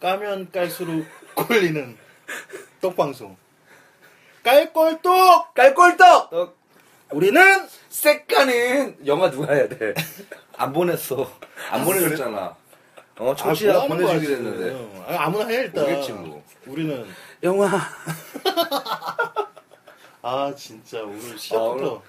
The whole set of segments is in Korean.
까면 깔수록 꼴리는 떡방송. 깔꼴떡! 깔꼴떡! 떡. 우리는 색가는 영화 누가 해야 돼? 안 보냈어. 안 보내줬잖아. 어, 아, 청취자 뭐 보내주기로. 했는데. 아, 아무나 해 일단. 오겠지, 뭐. 우리는 영화. 아 진짜 오늘 아, 시작부터 오늘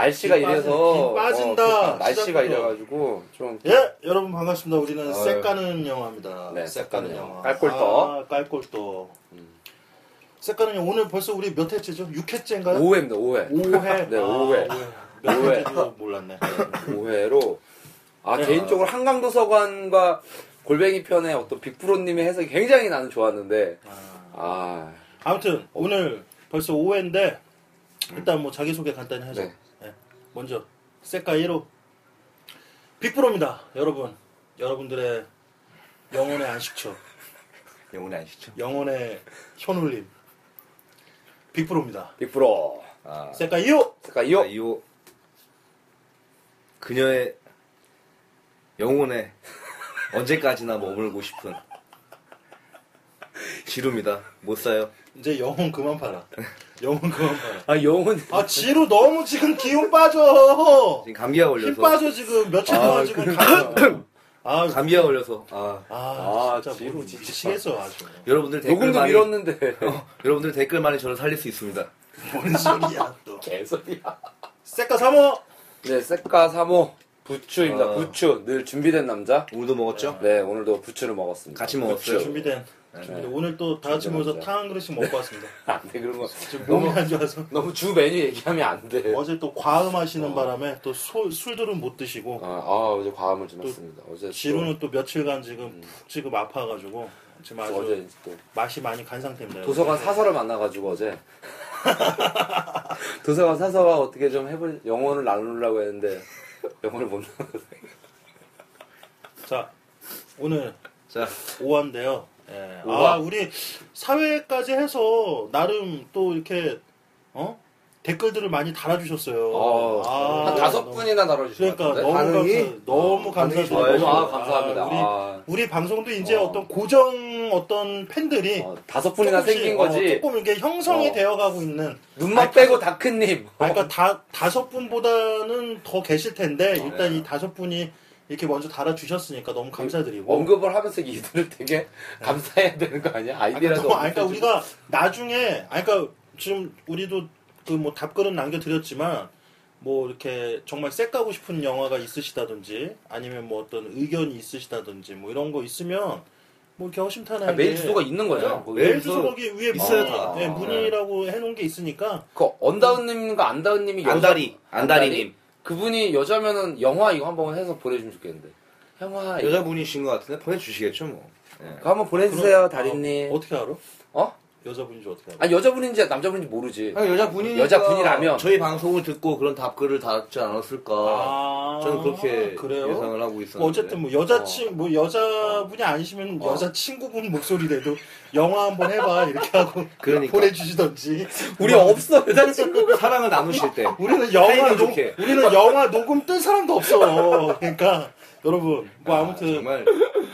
날씨가 이래서 비 빠진다. 어, 날씨가 시작부터. 이래가지고 좀 예 여러분 반갑습니다. 우리는 아유. 쎄까는 영화입니다. 네, 쎄까는 영화. 영화. 깔꼴떡. 아, 깔꼴떡. 음. 쎄까는 영화 오늘 벌써 우리 몇 회째죠? 6회째인가요? 5회입니다. 5회. 5회. 네, 오 회. 몇오 회. 회인지도 몰랐네. 5회로 아 네. 개인적으로 한강도서관과 골뱅이 편의 어떤 빅프로님의 해석이 굉장히 나는 좋았는데 아, 아 아무튼 오늘 벌써 5회인데 일단 뭐 자기소개 간단히 하죠. 네. 네. 먼저 쎄까 1호 빅브로입니다. 여러분 여러분들의 영혼의 안식처 영혼이 아시죠? 영혼의 현울림 빅브로입니다. 빅프로 아, 쎄까 2호 그러니까 이호 아, 이호. 그녀의 영혼에 언제까지나 머물고 싶은 지루입니다. 못 사요. 이제 영혼 그만 팔아. 영혼 그만 팔아. 아 영혼 아 지루 너무 지금 기운 빠져. 지금 감기가 힘 걸려서. 빠져 지금 며칠 아, 동안 지금 가. 아, 감기가 걸려서. 아, 아, 아, 진짜 지루, 뭐 진짜. 미치겠어 아주. 여러분들 댓글 녹음도 많이 밀었는데 어, 여러분들 댓글만이 저를 살릴 수 있습니다. 뭔 소리야 또. 개소리야 쎄까 3호. 네 색가 3호 부추입니다 어. 부추 늘 준비된 남자 오늘도 먹었죠? 네 오늘도 부추를 먹었습니다 같이 먹었어요. 준비된. 준비된. 오늘 또 다 같이 준비된 모여서. 탕 한 그릇씩 먹고 왔습니다. 안 돼 그런 거 지금 몸이 안 좋아서. 너무 주 메뉴 얘기하면 안 돼 어제 또 과음 하시는 바람에 또 소- 술들은 못 드시고 아, 아, 어제 과음을 좀 했습니다 어제 또- 지루는 또 며칠간 지금 푹 지금 아파가지고 지금 아주 어제 또 맛이 많이 간 상태입니다. 도서관 사서를 만나가지고 어제 도서관 사서가 어떻게 좀 해볼 영혼을 나누려고 했는데 영혼을 못 나눠서 자 오늘 자, 5화인데요. 예. 아 우리 사회까지 해서 나름 또 이렇게 어 댓글들을 많이 달아주셨어요. 어, 아, 한 다섯 너무- 분이나 달아주신 것 그러니까 너무 반응이? 감사, 너무 어, 좋아요. 아, 감사합니다. 우리 아. 우리 방송도 이제 어. 어. 떤 고정 어떤 팬들이 어, 다섯 분이나 조금씩, 생긴 어, 거지 조금 이게 형성이 어. 되어가고 있는. 눈만 아니, 빼고 다크님 아, 그러니까 다 다섯 분보다는 더 계실 텐데 일단 네. 이 다섯 분이 이렇게 먼저 달아주셨으니까 너무 감사드리고. 언급을 하면서 이들을 되게 감사해야 되는 거 아니야? 아니, 아이디라도 그러니까, 아니, 그러니까. 우리가 나중에, 아니, 그러니까 지금 우리도 그 뭐 답글은 남겨드렸지만, 뭐 이렇게 정말 쎄까고 싶은 영화가 있으시다든지, 아니면 뭐 어떤 의견이 있으시다든지, 뭐 이런 거 있으면, 뭐 이렇게 허심탄회하게. 아, 메일 주소가 있는 거죠? 네. 메일 주소 거기 위에 있어요, 문의, 다. 네, 문의라고 해놓은 게 있으니까, 그 언다운님과 안다운님이 안다리, 안다리님. 그분이 여자면은 영화 이거 한번 해서 보내주면 좋겠는데 영화 이거 여자분이신 것 같은데 보내주시겠죠, 뭐. 예. 그거 한번 보내주세요 그럼, 다리님 어, 어떻게 알아? 어? 여자분인지 어떻게 알아? 아니 여자분인지 남자분인지 모르지 아니, 여자분이 여자분이라면. 저희 방송을 듣고 그런 답글을 달지 않았을까. 아, 저는 그렇게 그래요? 예상을 하고 있었는데. 뭐 어쨌든 뭐 여자친 뭐 여자분이 아니시면 어. 여자 친구분 목소리라도 영화 한번 해봐 이렇게 하고 그러니까. 보내주시던지 우리 없어 여자 친구 사랑을 나누실 때. 우리는 영화 녹. 우리는 영화 녹음 뜬 사람도 없어 그러니까 여러분 뭐 아, 아무튼 정말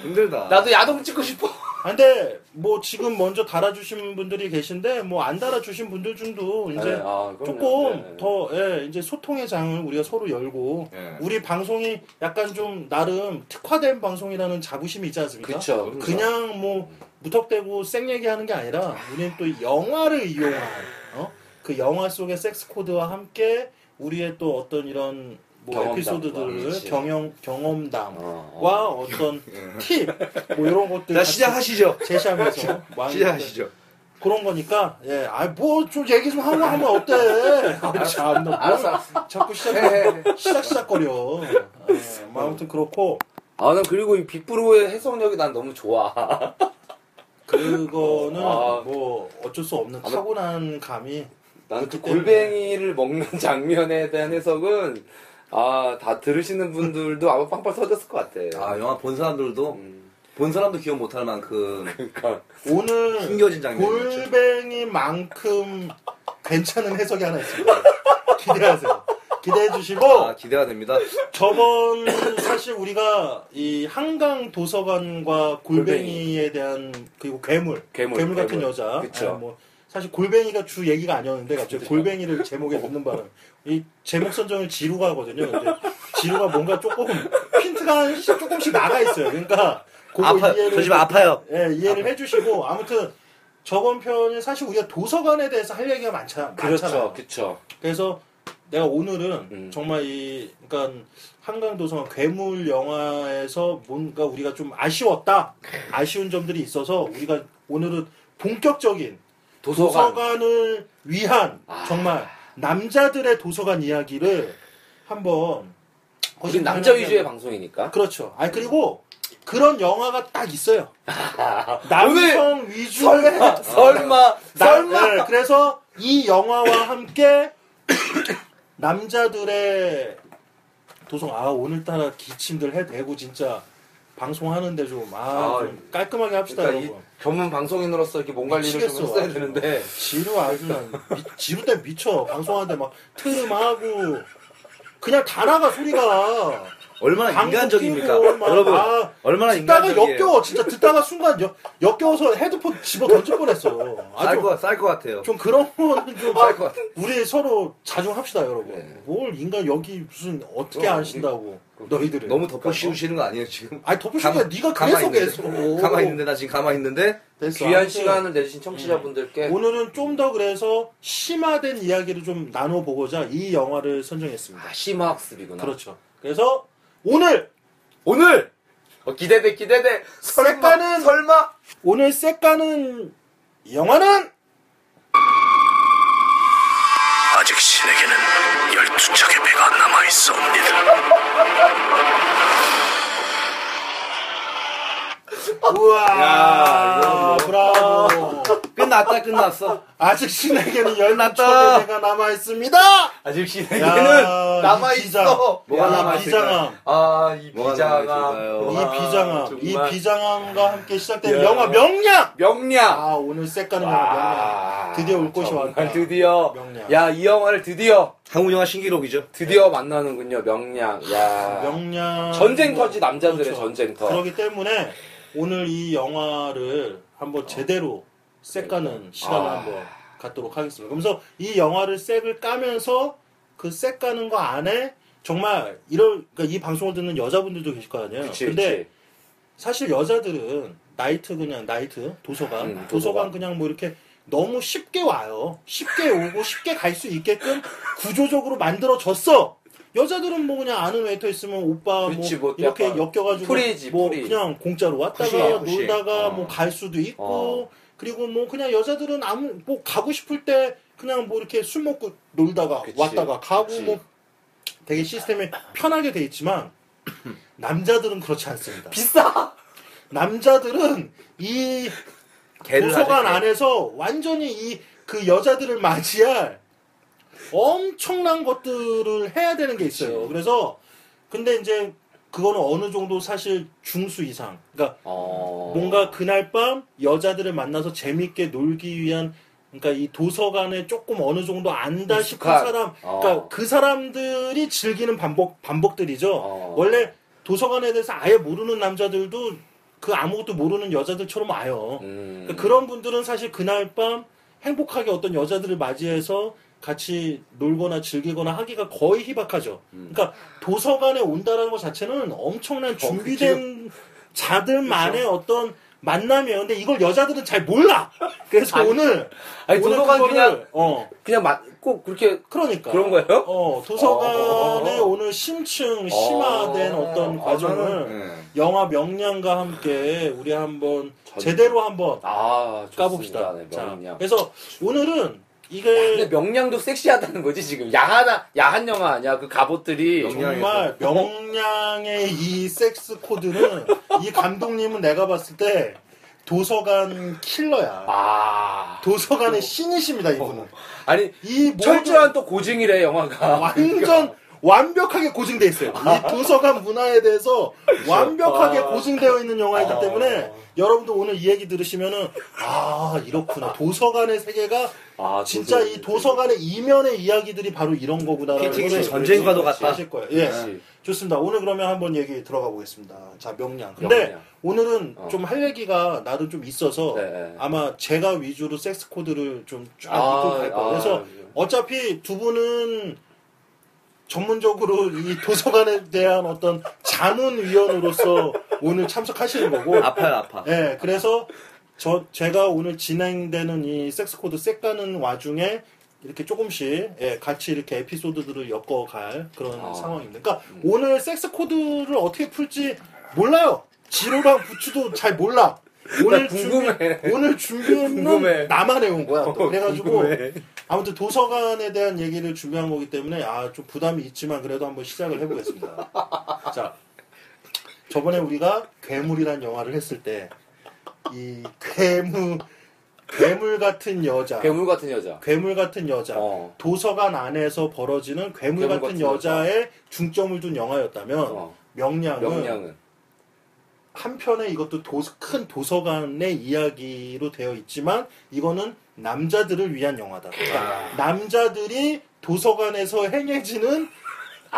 힘들다. 나도 야동 찍고 싶어 아, 근데 뭐 지금 먼저 달아주신 분들이 계신데 뭐 안 달아주신 분들 중도 이제 네, 아. 조금 네, 네. 더 예, 이제 소통의 장을 우리가 서로 열고 예. 우리 방송이 약간 좀 나름 특화된 방송이라는 자부심이 있지 않습니까? 그쵸 그쵸. 그냥 뭐 무턱대고 쌩 얘기하는 게 아니라 우리는 또 영화를 이용한 어? 그 영화 속의 섹스 코드와 함께 우리의 또 어떤 이런 뭐 경험담과 에피소드들을 그렇지. 경험 경험담과 어, 어. 어떤 팁 뭐 이런 것들 자, 시작하시죠. 제시하면서 시작하시죠. 그런 거니까 예, 아뭐 좀 얘기 좀 하고 하면 어때? 아, 참, 너 알았어 뭘 알았어 자꾸 시작. 시작 시작거려. 예, 뭐 아무튼 그렇고 아, 난 그리고 이 빅브로의 해석력이 난 너무 좋아. 그거는 아. 뭐 어쩔 수 없는 타고난 감이 나는 그 골뱅이를 먹는 장면에 대한 해석은, 아, 다 들으시는 분들도 아마 빵빵 터졌을 것 같아. 아, 영화 본 사람들도, 음, 본 사람도 기억 못할 만큼 그러니까. 오늘 숨겨진 장면이었죠. 골뱅이만큼 괜찮은 해석이 하나 있습니다. 기대하세요. 기대해 주시고 아, 기대가 됩니다. 저번 사실 우리가 이 한강 도서관과 골뱅이에 대한 그리고 괴물 괴물, 같은 괴물. 여자 그쵸. 아니, 뭐 사실 골뱅이가 주 얘기가 아니었는데 갑자기 골뱅이를 제목에 넣는 바람 이 제목 선정을 지루가 하거든요. 근데 지루가 뭔가 조금 핀트가 하나씩 조금씩 나가 있어요. 그러니까 그거 아파요. 이해를 저 지금 아파요. 예, 이해를 해주시고 아무튼 저번 편은 사실 우리가 도서관에 대해서 할 얘기가 많잖아. 그렇죠. 그렇죠. 그래서 내가 오늘은 음. 정말 이 그러니까 한강 도서관 괴물 영화에서 뭔가 우리가 좀 아쉬웠다 아쉬운 점들이 있어서 우리가 오늘은 본격적인 도서관. 도서관을 위한 아. 정말 남자들의 도서관 이야기를 한번 우리 남자 위주의 방송이니까. 그렇죠. 아니 그리고 그런 영화가 딱 있어요. 남성 위주 설마, 설마, 설마. 네, 그래서 이 영화와 함께 남자들의 도성 아 오늘따라 기침들 해대고 진짜 방송하는데 좀 아 아, 좀 깔끔하게 합시다 그러니까 이 여러분. 전문 방송인으로서 이렇게 몸 관리를 좀 미치겠어, 했어야. 되는데. 지루 아주 난 미- 지루 때 미쳐 방송하는데 막 트름하고 그냥 다 나가 소리가 얼마나 인간적입니까? 여러분, 아, 얼마나 듣다가 인간적이에요. 역겨워 진짜 듣다가 순간 역, 역겨워서 헤드폰 집어 던질 뻔했어 아주 쌀것 같아요. 좀 그런 거는 좀 쌀 것 같아. 우리 서로 자중합시다 여러분 네. 뭘 인간 여기 무슨 어떻게 어, 아신다고 너희들은 너무 덮어 씌우시는 거 아니에요, 지금? 아니 덮어씌우니까 네가 가만히 계속 있는데. 계속 가만히 있는데, 나 지금 가만히 있는데, 됐어. 귀한 아무튼 시간을 내주신 청취자분들께 오늘은 좀 더 그래서 심화된 이야기를 좀 나눠보고자 이 영화를 선정했습니다 아, 심화학습이구나. 그렇죠 그래서 오늘 오늘 어, 기대돼 기대돼. 설마 색깔은- 설마 오늘 색가는 영화는 아직 신에게는 열두 척의 배가 남아 있어옵니다. 우와 브라보 끝 났다, 끝났어. 아직 신에게는 끝났다. 12척의 배가 남아 있습니다 아직 야, 신에게는 남아. 있어. 뭐가 이 남아 있을까요? 비장함 아이 비장함. 이 와, 비장함. 이 비장함과 함께 시작되는 야. 영화 명량. 명량. 아 오늘 색가는 영화 명량. 드디어 올 곳이 왔다. 드디어. 명량. 야이 영화를 드디어 한국 영화 신기록이죠. 드디어 만나는군요. 명량. 야. 명량. 전쟁터지 남자들의 그렇죠. 전쟁터. 그렇기 때문에 오늘 이 영화를 한번 제대로 색가는 시간을 아. 한번 갖도록 하겠습니다. 그러면서 이 영화를 색을 까면서 그 색 까는 거 안에 정말 이런 그러니까 이 방송을 듣는 여자분들도 계실 거 아니에요. 그치, 근데 그치. 사실 여자들은 나이트 그냥 나이트 도서관 음, 도서관 도서관. 그냥 뭐 이렇게 너무 쉽게 와요. 쉽게 오고 쉽게 갈 수 있게끔 구조적으로 만들어졌어. 여자들은 뭐 그냥 아는 웨이터 있으면 오빠 그치, 뭐뭐 이렇게 엮여가지고 free지, 뭐 free. 그냥 공짜로 왔다가 push야, push. 놀다가 어. 뭐갈 수도 있고 어. 그리고 뭐 그냥 여자들은 아무 뭐 가고 싶을 때 그냥 뭐 이렇게 술 먹고 놀다가 그치, 왔다가 가고 그치. 뭐 되게 시스템이 편하게 돼 있지만 남자들은 그렇지 않습니다. 비싸. 남자들은 이 도서관. 안에서 완전히 이 그 여자들을 맞이할 엄청난 것들을 해야 되는 게 있어요. 그래서 근데 이제 그거는 어느 정도 사실 중수 이상. 그러니까 어. 뭔가 그날 밤 여자들을 만나서 재밌게 놀기 위한 그러니까 이 도서관에 조금 어느 정도 안다 싶은. 사람, 어. 그러니까 그 사람들이 즐기는 반복 반복들이죠. 어. 원래 도서관에 대해서 아예 모르는 남자들도 그 아무것도 모르는 여자들처럼 와요. 음. 그러니까 그런 분들은 사실 그날 밤 행복하게 어떤 여자들을 맞이해서 같이 놀거나 즐기거나 하기가 거의 희박하죠. 음. 그러니까 도서관에 온다라는 것 자체는 엄청난 준비된 자들만의 어떤 만남이에요. 근데 이걸 여자들은 잘 몰라. 그래서 아니, 오늘 아니, 오늘 도서관 그냥- 어 그냥 막꼭 그렇게 그러니까 그런 거예요? 어 도서관에 어. 오늘 심층 심화된 어. 어, 떤 아, 과정을 네. 영화 명량과 함께 우리 한번 전- 제대로 한번 아 까봅시다. 네, 자. 그래서 오늘은 근데 이게 명량도 섹시하다는 거지 지금 야한 야한 영화 아니야 그 갑옷들이. 정말 명량의 이 섹스 코드는 이 감독님은 내가 봤을 때 도서관 킬러야. 아 도서관의 신이십니다 이분은. 아니 이 모든 철저한 또 고증이래 영화가 완전 완벽하게 고증돼 있어요. 이 도서관 문화에 대해서 완벽하게 아. 고증되어 있는 영화이기 아. 때문에 여러분도 오늘 이 얘기 들으시면은 아 이렇구나 도서관의 세계가 아, 진짜 도서- 이 도서관의 이면의 이야기들이 바로 이런 거구나라는 거를 전쟁과도 같다. 아실 거예요. 예. 그렇지. 좋습니다. 오늘 그러면 한번 얘기 들어가 보겠습니다. 자, 명량. 근데 명량. 오늘은 어. 좀할 얘기가 나도 좀 있어서 네, 네. 아마 제가 위주로 섹스 코드를 좀쫙 아, 이끌고 갈 거예요. 아, 그래서 어차피 두 분은 전문적으로 이 도서관에 대한 어떤 자문위원으로서 오늘 참석하시는 거고. 아파요, 아파. 예, 그래서 저 제가 오늘 진행되는 이 섹스 코드 색 가는 와중에 이렇게 조금씩 예, 같이 이렇게 에피소드들을 엮어갈 그런 아. 상황입니다. 그러니까 오늘 섹스 코드를 어떻게 풀지 몰라요. 지로랑 부추도 잘 몰라. 오늘 궁금해. 준비, 오늘 준비는 궁금해. 나만 해온 거야. 또 그래가지고 궁금해. 아무튼 도서관에 대한 얘기를 준비한 거기 때문에 아 좀 부담이 있지만 그래도 한번 시작을 해보겠습니다. 자, 저번에 우리가 괴물이란 영화를 했을 때 이 괴물 괴물 같은 여자, 괴물 같은 여자. 괴물 같은 여자, 어. 도서관 안에서 벌어지는 괴물, 괴물 같은 같은 여자에 중점을 둔 영화였다면 어. 명량은 명량은. 한편에 이것도 도, 큰 도서관의 이야기로 되어 있지만 이거는 남자들을 위한 영화다. 그러니까 남자들이 도서관에서 행해지는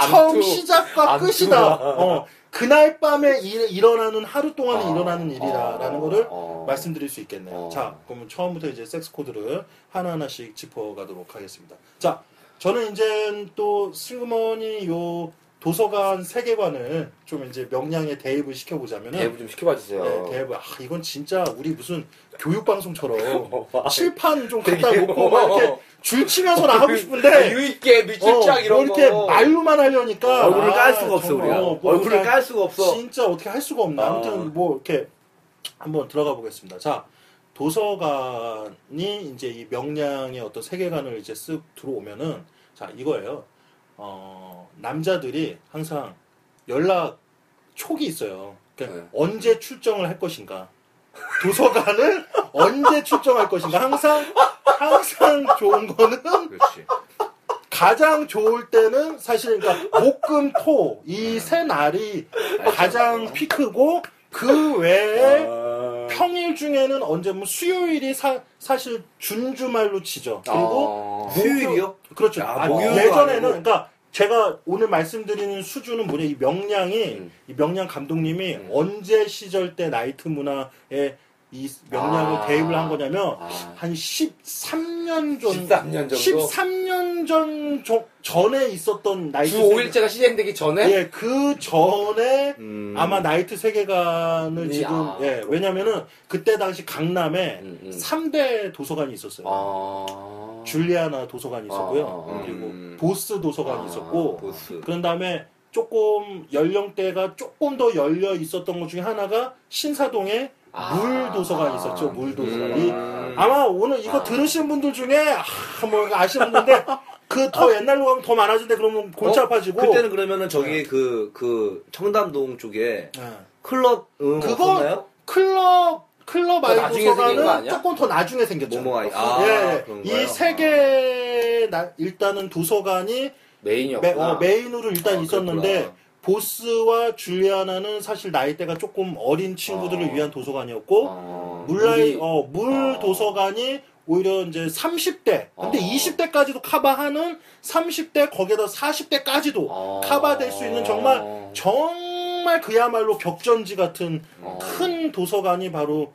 처음. 시작과. 끝이다. 어, 그날 밤에 일, 일어나는 하루 동안에 아. 일어나는 일이다라는 어. 거를 어. 말씀드릴 수 있겠네요. 어. 자, 그러면 처음부터 이제 섹스 코드를 하나하나씩 짚어가도록 하겠습니다. 자, 저는 이제 또 슬그머니 요 도서관 세계관을 좀 이제 명량에 대입을 시켜보자면은 대부 좀 시켜봐 주세요. 네, 대입을 아 이건 진짜 우리 무슨 교육 방송처럼 와. 칠판 좀 갖다 놓고 막 이렇게 줄 치면서 나가고 싶은데 아, 유익계 어, 미칠짝 이런 뭐 이렇게 거. 말로만 하려니까 얼굴을 아, 깔 수가 없어, 정말, 우리가. 어, 뭐 얼굴을 깔 수가 없어. 진짜 어떻게 할 수가 없나. 아. 아무튼 뭐 이렇게 한번 들어가 보겠습니다. 자, 도서관이 이제 이 명량의 어떤 세계관을 이제 쓱 들어오면은 자, 이거예요. 어, 남자들이 항상 연락 촉이 있어요. 그러니까 네. 언제 출정을 할 것인가. 도서관을 언제 출정할 것인가. 항상, 항상 좋은 거는 그렇지. 가장 좋을 때는 사실 그러니까 목금 토 이 세 날이 가장 피크고 그 외에 아. 평일 중에는 언제 뭐 수요일이 사, 사실 준주말로 치죠. 그리고 아. 수요일이요? 그렇죠. 야, 아, 목요일도 예전에는 아니고. 그러니까 제가 오늘 말씀드리는 수준은 뭐냐 이 명량이 음. 이 명량 감독님이 음. 언제 시절 때 나이트 문화에 이 명량을 아. 대입을 한 거냐면 아. 한 13년 전 13년 정도? 13년 전 조- 전에 있었던 나이트 주 5일째가 시행되기 전에 예, 그 전에 음. 아마 나이트 세계관을 이- 지금 아. 예, 왜냐면은 그때 당시 강남에 음, 음. 3대 도서관이 있었어요. 아. 줄리아나 도서관이 있었고요. 아, 아, 아. 그리고 음. 보스 도서관이 아, 있었고 보스. 그런 다음에 조금 연령대가 조금 더 열려 있었던 것 중에 하나가 신사동에 아. 물 도서관이 있었죠. 물 도서관이 음. 아마 오늘 이거 아. 들으시는 분들 중에 아, 뭐 아시는 분인데 그 더 옛날로 가면 더 많아진대 그러면 골치 어? 아파지고 그때는 그러면은 저기 그, 그, 청담동 쪽에 예. 클럽, 음, 그거- 없었나요? 클럽 클럽 더 아이 도서관은? 조금 더 나중에 생겼죠. 모모 아이. 아, 예, 그런가요? 이세개 일단은 도서관이 메인이었구나. 메, 인으로 일단 아, 있었는데. 보스와 줄리아나는 사실 나이대가 조금 어린 친구들을 아. 위한 도서관이었고 아. 물라이 물이- 어, 물 아. 도서관이 오히려 이제 30대 근데 아. 20대까지도 커버하는 30대 거기에다 40대까지도 아. 커버될 수 있는 정말 정 말 그야말로 격전지 같은 아. 큰 도서관이 바로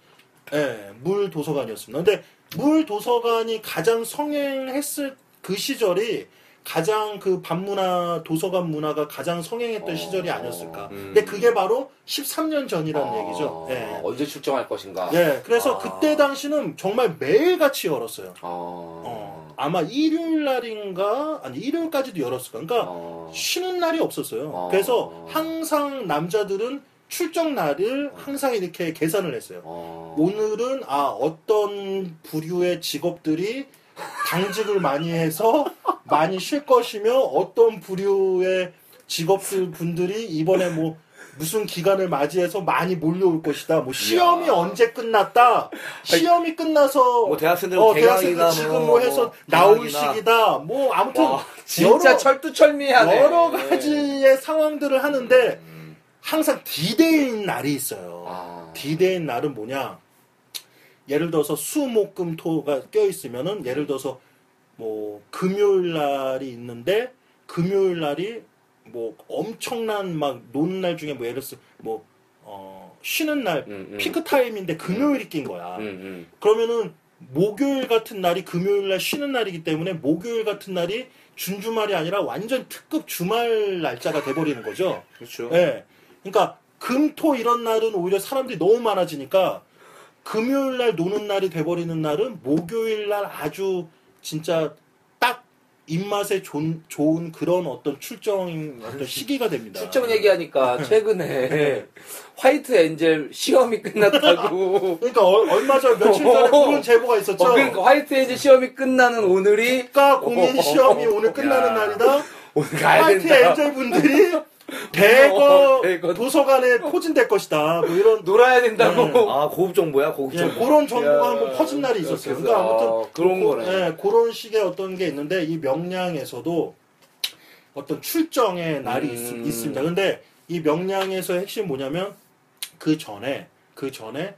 예, 물 도서관이었습니다. 근데 물 도서관이 가장 성행했을 그 시절이 가장 그 반문화 도서관 문화가 가장 성행했던 어. 시절이 아니었을까. 음. 근데 그게 바로 13년 전이라는 아. 얘기죠. 예. 언제 출정할 것인가? 예, 그래서 아. 그때 당시는 정말 매일같이 열었어요. 아. 어, 아마 일요일 날인가 아니 일요일까지도 열었을 거야. 그러니까 아. 쉬는 날이 없었어요. 아. 그래서 항상 남자들은 출정 날을 항상 이렇게 계산을 했어요. 아. 오늘은 아 어떤 부류의 직업들이 당직을 많이 해서 많이 쉴 것이며 어떤 부류의 직업들 분들이 이번에 뭐 무슨 기간을 맞이해서 많이 몰려올 것이다. 뭐 시험이 언제 끝났다. 시험이 끝나서 뭐 대학생들 어, 개강이나 대학생들 지금 뭐, 뭐 해서 나올 개강이나. 시기다. 뭐 아무튼 와, 진짜 여러, 철두철미하네. 여러 가지의 상황들을 하는데 항상 디데이인 날이 있어요. 아. 디데이인 날은 뭐냐? 예를 들어서 수목금토가 껴 있으면은 예를 들어서 뭐 금요일 날이 있는데 금요일 날이 뭐 엄청난 막 노는 날 중에 뭐 예를 들어서 뭐 어, 쉬는 날 음, 음. 피크 타임인데 금요일이 낀 거야. 음, 음. 그러면은 목요일 같은 날이 금요일 날 쉬는 날이기 때문에 목요일 같은 날이 준주말이 아니라 완전 특급 주말 날짜가 돼버리는 거죠. 그렇죠. 예. 그러니까 금토 이런 날은 오히려 사람들이 너무 많아지니까 금요일 날 노는 날이 돼버리는 날은 목요일 날 아주 진짜 딱 입맛에 좋은, 좋은 그런 어떤 출정 어떤 시기가 됩니다. 출정 얘기하니까 최근에 화이트 엔젤 시험이 끝났다고. 그러니까 얼- 얼마 전 며칠 전에 그런 제보가 있었죠. 어, 그러니까 화이트 엔젤 시험이 끝나는 오늘이 국가 공인 시험이 오늘 끝나는 야. 날이다. 오늘 가야 화이트 된다. 엔젤 분들이 대거 어, 대거. 도서관에 포진될 것이다. 뭐 이런 놀아야 된다고. 아 고급 정보야 고급 예, 정보. 그런 정보가 야, 한번 퍼진 날이 있었어요. 그래서, 그러니까 아무튼 아, 그런 고- 거네. 예, 그런 식의 어떤 게 있는데 이 명량에서도 어떤 출정의 날이 음. 있, 습니다 근데 이 명량에서의 핵심 이 뭐냐면 그 전에 그 전에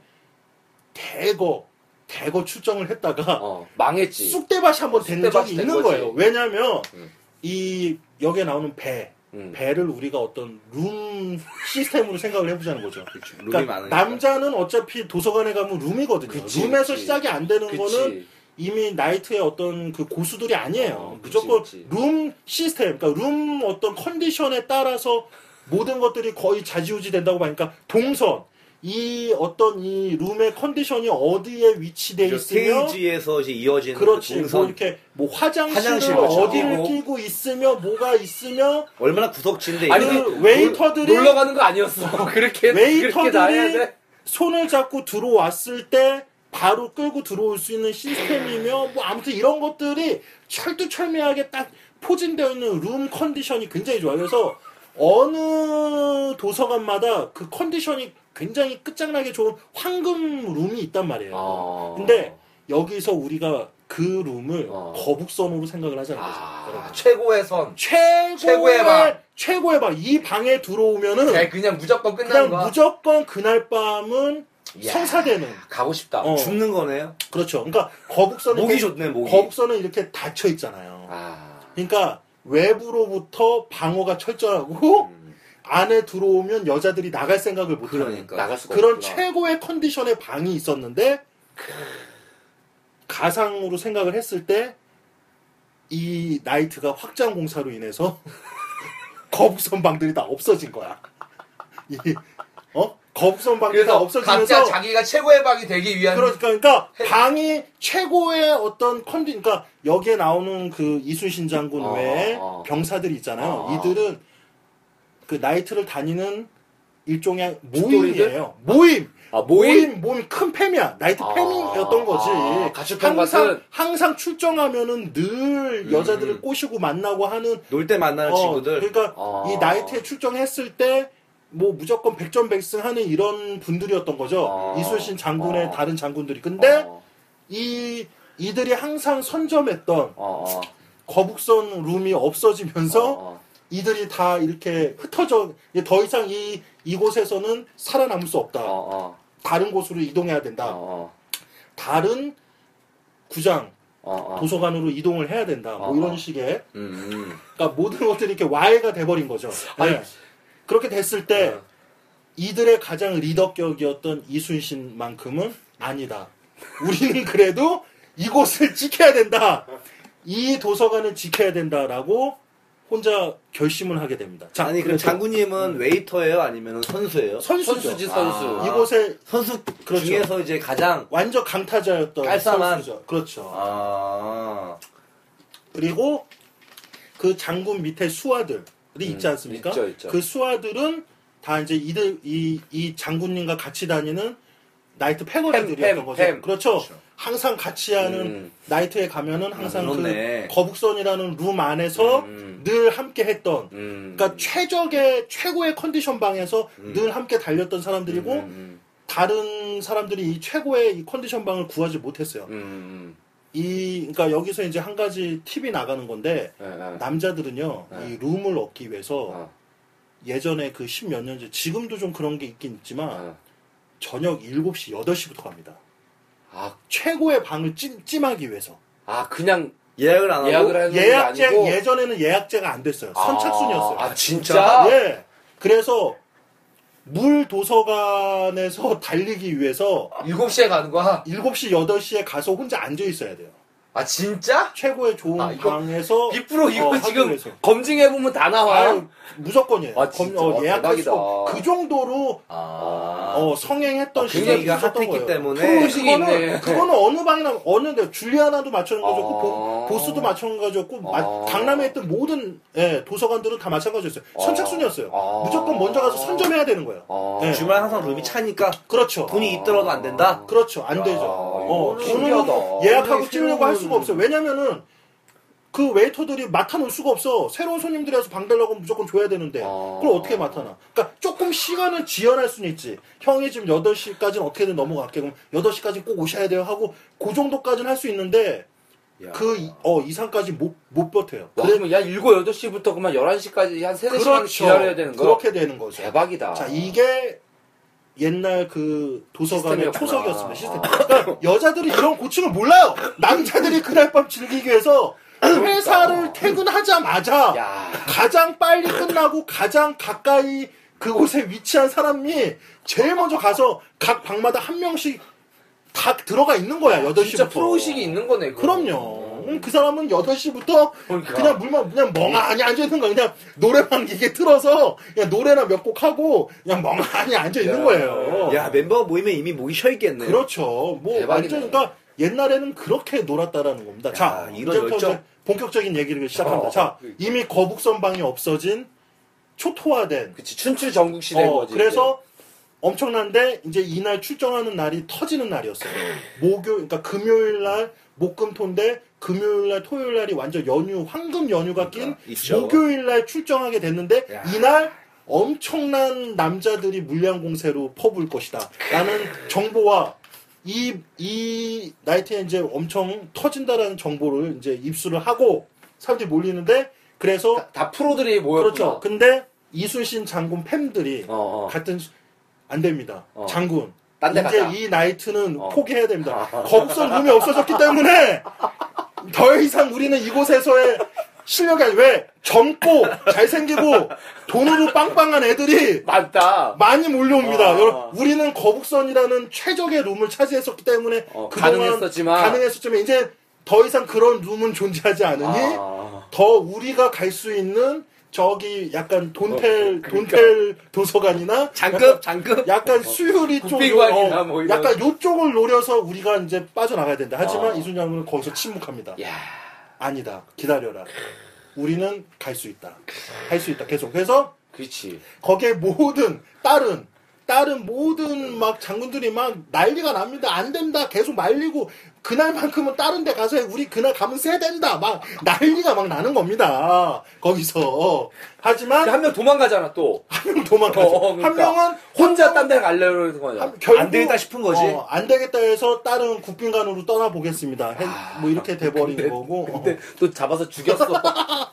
대거 대거 출정을 했다가 어, 망했지. 쑥대밭이 한번 된 쑥대밭이 적이 된 있는 거지. 거예요. 왜냐하면 음. 이 여기에 나오는 배 음. 배를 우리가 어떤 룸 시스템으로 생각을 해보자는 거죠. 룸이 그러니까. 남자는 어차피 도서관에 가면 룸이거든요. 그치, 룸에서 그치. 시작이 안 되는 거는 그치. 이미 나이트의 어떤 그 고수들이 아니에요. 어, 그치, 무조건 그치. 룸 시스템, 그러니까 룸 어떤 컨디션에 따라서 모든 것들이 거의 자지우지 된다고 보니까 동선, 이 어떤 이 룸의 컨디션이 어디에 위치돼 저 있으며 스테이지에서 이제 이어지는 그렇지 그 뭐 이렇게 뭐 화장실을 화장실 어디를. 끼고 있으며 뭐가 있으며 얼마나 구석진데 아니. 그 웨이터들이 놀러 가는 거 아니었어. 그렇게 그렇게 웨이터들이 돼. 손을 잡고 들어왔을 때 바로 끌고 들어올 수 있는 시스템이며 뭐 아무튼 이런 것들이 철두철미하게 딱 포진되어 있는 룸 컨디션이 굉장히 좋아요. 그래서 어느 도서관마다 그 컨디션이 굉장히 끝장나게 좋은 황금 룸이 있단 말이에요. 어. 근데 여기서 우리가 그 룸을 어. 거북선으로 생각을 하자는 거죠. 아, 여러분. 최고의 선. 최고의 최고의 방. 최고의 방. 이 방에 들어오면은 야, 그냥 무조건 끝나는 그냥 거야. 무조건 그날 밤은 이야. 성사되는. 가고 싶다. 어. 죽는 거네요. 그렇죠. 그러니까 거북선은 목이 이렇게- 좋네 목이. 거북선은 이렇게 닫혀 있잖아요. 아. 그러니까 외부로부터 방어가 철저하고 음. 안에 들어오면 여자들이 나갈 생각을 못 그러니까. 나갈 수가 그런 없구나. 최고의 컨디션의 방이 있었는데 가상으로 생각을 했을 때 이 나이트가 확장 공사로 인해서 거북선 방들이 다 없어진 거야. 이, 어? 거북선 방들이 다 없어지면서 각자 자기가 최고의 방이 되기 위한 그러니까, 그러니까 방이 최고의 어떤 컨디, 그러니까 여기에 나오는 그 이순신 장군 어, 외에 어. 병사들이 있잖아요. 어. 이들은 그 나이트를 다니는 일종의? 모임이에요. 모임. 아, 모임? 모임, 모임 큰 팸이야. 나이트 아, 팸이었던 거지. 아, 가출팸 항상, 같은? 항상 출정하면은 늘 여자들을 꼬시고 만나고 하는 놀 때 만나는 어, 친구들. 그러니까 아. 이 나이트에 출정했을 때 뭐 무조건 백전백승 하는 이런 분들이었던 거죠. 아. 이순신 장군의 아. 다른 장군들이. 근데 어, 이 이들이 항상 선점했던 거북선 룸이 없어지면서. 이들이 다 이렇게 흩어져 더 이상 이 이곳에서는 살아남을 수 없다. 어, 어, 다른 곳으로 이동해야 된다. 어, 다른 구장 어, 어. 도서관으로 이동을 해야 된다. 뭐 어, 이런 어. 식의 음, 음. 그러니까 모든 것들이 이렇게 와해가 돼버린 거죠. 아니, 네. 그렇게 됐을 때 어. 이들의 가장 리더격이었던 이순신만큼은 아니다. 우리는 그래도 이곳을 지켜야 된다. 이 도서관을 지켜야 된다라고 혼자 결심을 하게 됩니다. 자, 아니 그럼 그래서 장군님은 웨이터예요 아니면 선수예요? 선수죠. 선수지 선수. 아. 이곳에 선수 그렇죠. 중에서 이제 가장 완전 강타자였던 깔쌈한. 선수죠. 그렇죠. 아 그리고 그 장군 밑에 수하들이 있지 음, 않습니까? 있죠, 있죠. 그 수하들은 다 이제 이들 이, 이 장군님과 같이 다니는 나이트 패거리들이었던 팸, 거죠. 팸. 그렇죠. 항상 같이 하는 음. 나이트에 가면은 항상 그 그렇네. 거북선이라는 룸 안에서 음. 늘 함께 했던 음. 그러니까 최적의 최고의 컨디션 방에서 늘 함께 달렸던 사람들이고 음, 다른 사람들이 이 최고의 이 컨디션 방을 구하지 못했어요. 음, 음, 이 그러니까 여기서 이제 한 가지 팁이 나가는 건데 음. 예, 예. 남자들은요 네. 이 룸을 얻기 위해서 어, 예전에 그 십몇 년 전 지금도 좀 그런 게 있긴 있지만 어. 저녁 7시 8시부터 갑니다. 아, 최고의 방을 찜, 찜하기 위해서 아 그냥 예약을 안 하고 예약을 하는 게 예약제 아니고 예전에는 예약제가 안 됐어요. 선착순이었어요. 아, 아, 진짜? 예. 그래서 물 도서관에서 달리기 위해서 7시에 가는 거야? 7시 8시에 가서 혼자 앉아 있어야 돼요. 아 진짜? 최고의 좋은 아, 이거 방에서 빅프로 이거 어, 지금 위해서. 검증해보면 다 나와. 아유, 무조건이에요. 아, 진짜? 검- 어, 와, 예약할 수 대박이다. 없- 그 정도로 아, 어, 성행했던 그 시절이 얘기가 있었던 핫했기 거예요. 때문에 그거는, 있네. 그거는 어느 방이나 어느 데 줄리아나도 마찬가지였고 아. 보- 보스도 마찬가지였고 마- 아. 강남에 있던 모든 예, 도서관들은 다 마찬가지였어요. 선착순이었어요. 아. 무조건 먼저 가서 선점해야 되는 거예요. 아. 예. 주말 항상 룸이 차니까 그렇죠. 돈이 있더라도 안 된다. 그렇죠. 안 되죠. 야, 어, 돈은 신기하다. 예약하고 찌려고 할 수가 없어요. 왜냐면은 그 웨이터들이 맡아놓을 수가 없어. 새로운 손님들이 와서 방 달라고 하면 무조건 줘야 되는데. 아. 그걸 어떻게 맡아놔? 그러니까 조금 시간을 지연할 수는 있지. 형이 지금 8시까지는 어떻게든 넘어갈게. 그럼 8시까지 꼭 오셔야 돼요 하고 그 정도까지는 할 수 있는데 야. 그 이- 어, 이상까지 못, 못 버텨요. 와, 그래- 그러면 야 7, 8시부터 그만 11시까지 한 3, 4시간 그렇죠. 기다려야 되는 거? 그렇게 되는 거죠. 대박이다. 자, 이게 옛날 그 도서관의. 초석이었습니다. 시스템. 그러니까 여자들이 이런 고충을 몰라요. 남자들이 그날 밤 즐기기 위해서 회사를 퇴근하자마자 야. 가장 빨리 끝나고 가장 가까이 그곳에 위치한 사람이 제일 먼저 가서 각 방마다 한 명씩 다 들어가 있는 거야. 8시부터. 진짜 프로의식이 있는 거네. 그거. 그럼요. 음, 그 사람은 8시부터 그러니까. 그냥 물만 그냥 멍하니 앉아 있는 거야. 그냥 노래방 이게 틀어서 그냥 노래나 몇 곡 하고 그냥 멍하니 앉아 있는 거예요. 야 멤버가 모이면 이미 목이 쉬어 있겠네. 그렇죠. 뭐 대박이네. 완전 그러니까 옛날에는 그렇게 놀았다라는 겁니다. 자, 이런 열정. 본격적인 얘기를 시작합니다. 어. 자, 이미 거북선방이 없어진 초토화된 그치 춘추 전국 시대인 어, 거지. 그래서 엄청난데 이제 이날 출정하는 날이 터지는 날이었어요. 목요 그러니까 금요일 날 목금토인데 금요일 날 토요일 날이 완전 연휴 황금 연휴가 낀 그러니까, 있죠. 목요일 날 출정하게 됐는데 야. 이날 엄청난 남자들이 물량 공세로 퍼부을 것이다. 라는 정보와 이, 이 나이트에 이제 엄청 터진다라는 정보를 이제 입수를 하고 사람들이 몰리는데 그래서 다, 다 프로들이 모였구나. 그렇죠. 근데 이순신 장군 팸들이 어, 어. 같은 수- 안 됩니다. 어. 장군. 딴 데 이제 가자. 이 나이트는 어. 포기해야 됩니다. 거북선 룸이 없어졌기 때문에 더 이상 우리는 이곳에서의 실력이 아니 왜 젊고 잘생기고 돈으로 빵빵한 애들이 맞다. 많이 몰려옵니다. 아. 여러분, 우리는 거북선이라는 최적의 룸을 차지했었기 때문에 어, 그동안 가능했었지만. 가능했었지만 이제 더 이상 그런 룸은 존재하지 않으니 아. 더 우리가 갈 수 있는 저기 약간 돈텔 그러니까. 돈텔 도서관이나 장급 장급. 약간 수유리 쪽 어, 뭐. 약간 요쪽을 노려서 우리가 이제 빠져나가야 된다. 하지만 어. 이순장은 거기서 침묵합니다. 야. 아니다. 기다려라. 우리는 갈 수 있다. 할 수 있다. 계속. 그래서 그렇지. 거기에 모든 다른 다른 모든 막 장군들이 막 난리가 납니다. 안 된다. 계속 말리고 그날만큼은 다른 데 가서 해. 우리 그날 가면 세 된다. 막 난리가 막 나는 겁니다. 거기서. 하지만 한 명 도망가잖아 또. 한 명 도망가죠. 어, 그러니까. 한 명은 혼자 딴 데 가려고 하는 거냐. 한- 결국 안 되겠다 싶은 거지. 어, 안 되겠다 해서 다른 국빈관으로 떠나 보겠습니다. 뭐 이렇게 돼 버린 근데- 거고. 어. 근데 또 잡아서 죽였어.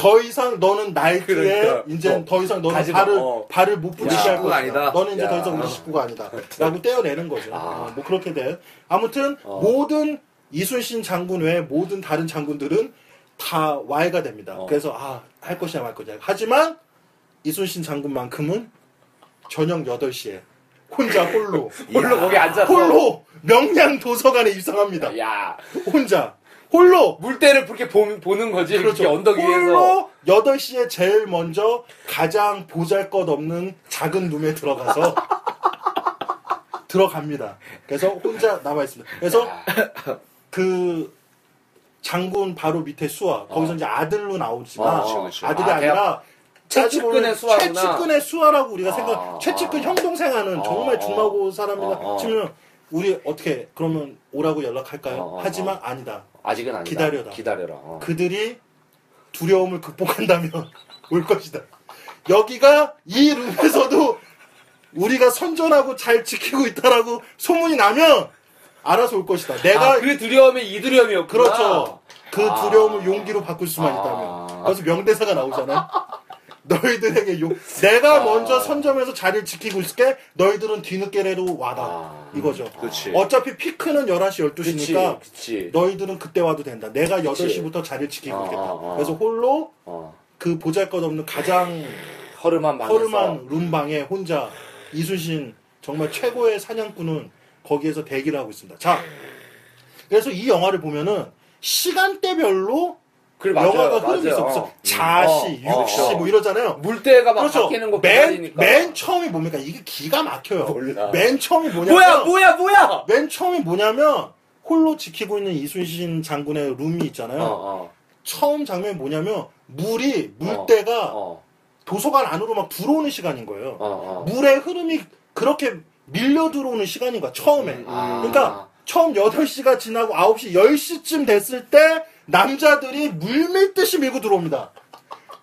더 이상 너는 나이트에 그러니까. 이제 어. 더 이상 너는 가지 마. 발을 어. 발을 못 붙이게 할 것이다. 아니다. 너는 이제 야. 더 이상 우리 식구가 아니다. 라고 떼어내는 거죠. 아. 어, 뭐 그렇게 돼. 아무튼 어. 모든 이순신 장군 외에 모든 다른 장군들은 다 와해가 됩니다. 어. 그래서 아 할 것이야 말 것이야. 하지만 이순신 장군만큼은 저녁 8시에 혼자 홀로 홀로 거기 앉아서. 홀로 명량 도서관에 입성합니다. 야. 혼자 홀로 물때를 그렇게 보, 보는 거지. 그렇죠. 언덕 위에서. 홀로 8시에 제일 먼저 가장 보잘 것 없는 작은 룸에 들어가서 들어갑니다. 그래서 혼자 남아 있습니다. 그래서 그 장군 바로 밑에 수아 거기서 이제 아들로 나오지만 어, 그렇죠, 그렇죠. 아들이 아, 아, 니라 최측근의 수하구나. 최측근의 수하라고 우리가 아, 생각. 최측근 아. 형 동생 하는 아, 정말 아. 중마고 사람이다 아, 아. 치면 우리 어떻게 그러면 오라고 연락할까요? 아, 아, 하지만 아니다. 아직은 아니다. 기다려라. 기다려라. 어. 그들이 두려움을 극복한다면 올 것이다. 여기가 이 룸에서도 우리가 선전하고 잘 지키고 있다라고 소문이 나면 알아서 올 것이다. 내가 아, 그 두려움이 이 두려움이었구나. 그렇죠. 그 아. 두려움을 용기로 바꿀 수만 아. 있다면. 그래서 명대사가 나오잖아. 너희들에게 용, 내가 아. 먼저 선점해서 자리를 지키고 있을게. 너희들은 뒤늦게라도 와라. 아. 이거죠. 그렇지. 어차피 피크는 11시, 그치, 12시니까 그치. 너희들은 그때 와도 된다. 내가 8시부터 자리를 지키고 아, 있겠다. 아, 아. 그래서 홀로 어. 그 보잘것없는 가장 허름한 방에서. 허름한 룸방에 혼자 이순신 정말 최고의 사냥꾼은 거기에서 대기를 하고 있습니다. 자, 그래서 이 영화를 보면은 시간대별로 그래, 맞아요. 영화가 흐름이 맞아요. 있어. 어. 자시, 어, 어, 육시 어. 뭐 이러잖아요. 물때가 막 그렇죠. 바뀌는 거 맨. 맨 처음이 뭡니까? 이게 기가 막혀요. 몰라. 맨 처음이 뭐냐면 뭐야, 뭐야, 뭐야! 맨 처음이 뭐냐면 홀로 지키고 있는 이순신 장군의 룸이 있잖아요. 어, 어. 처음 장면이 뭐냐면 물이 물때가 어, 도서관 안으로 막 들어오는 시간인 거예요. 어, 어. 물의 흐름이 그렇게 밀려 들어오는 시간인 거야, 처음에. 아. 그러니까 처음 8시가 지나고 9시, 10시쯤 됐을 때 남자들이 물 밀듯이 밀고 들어옵니다.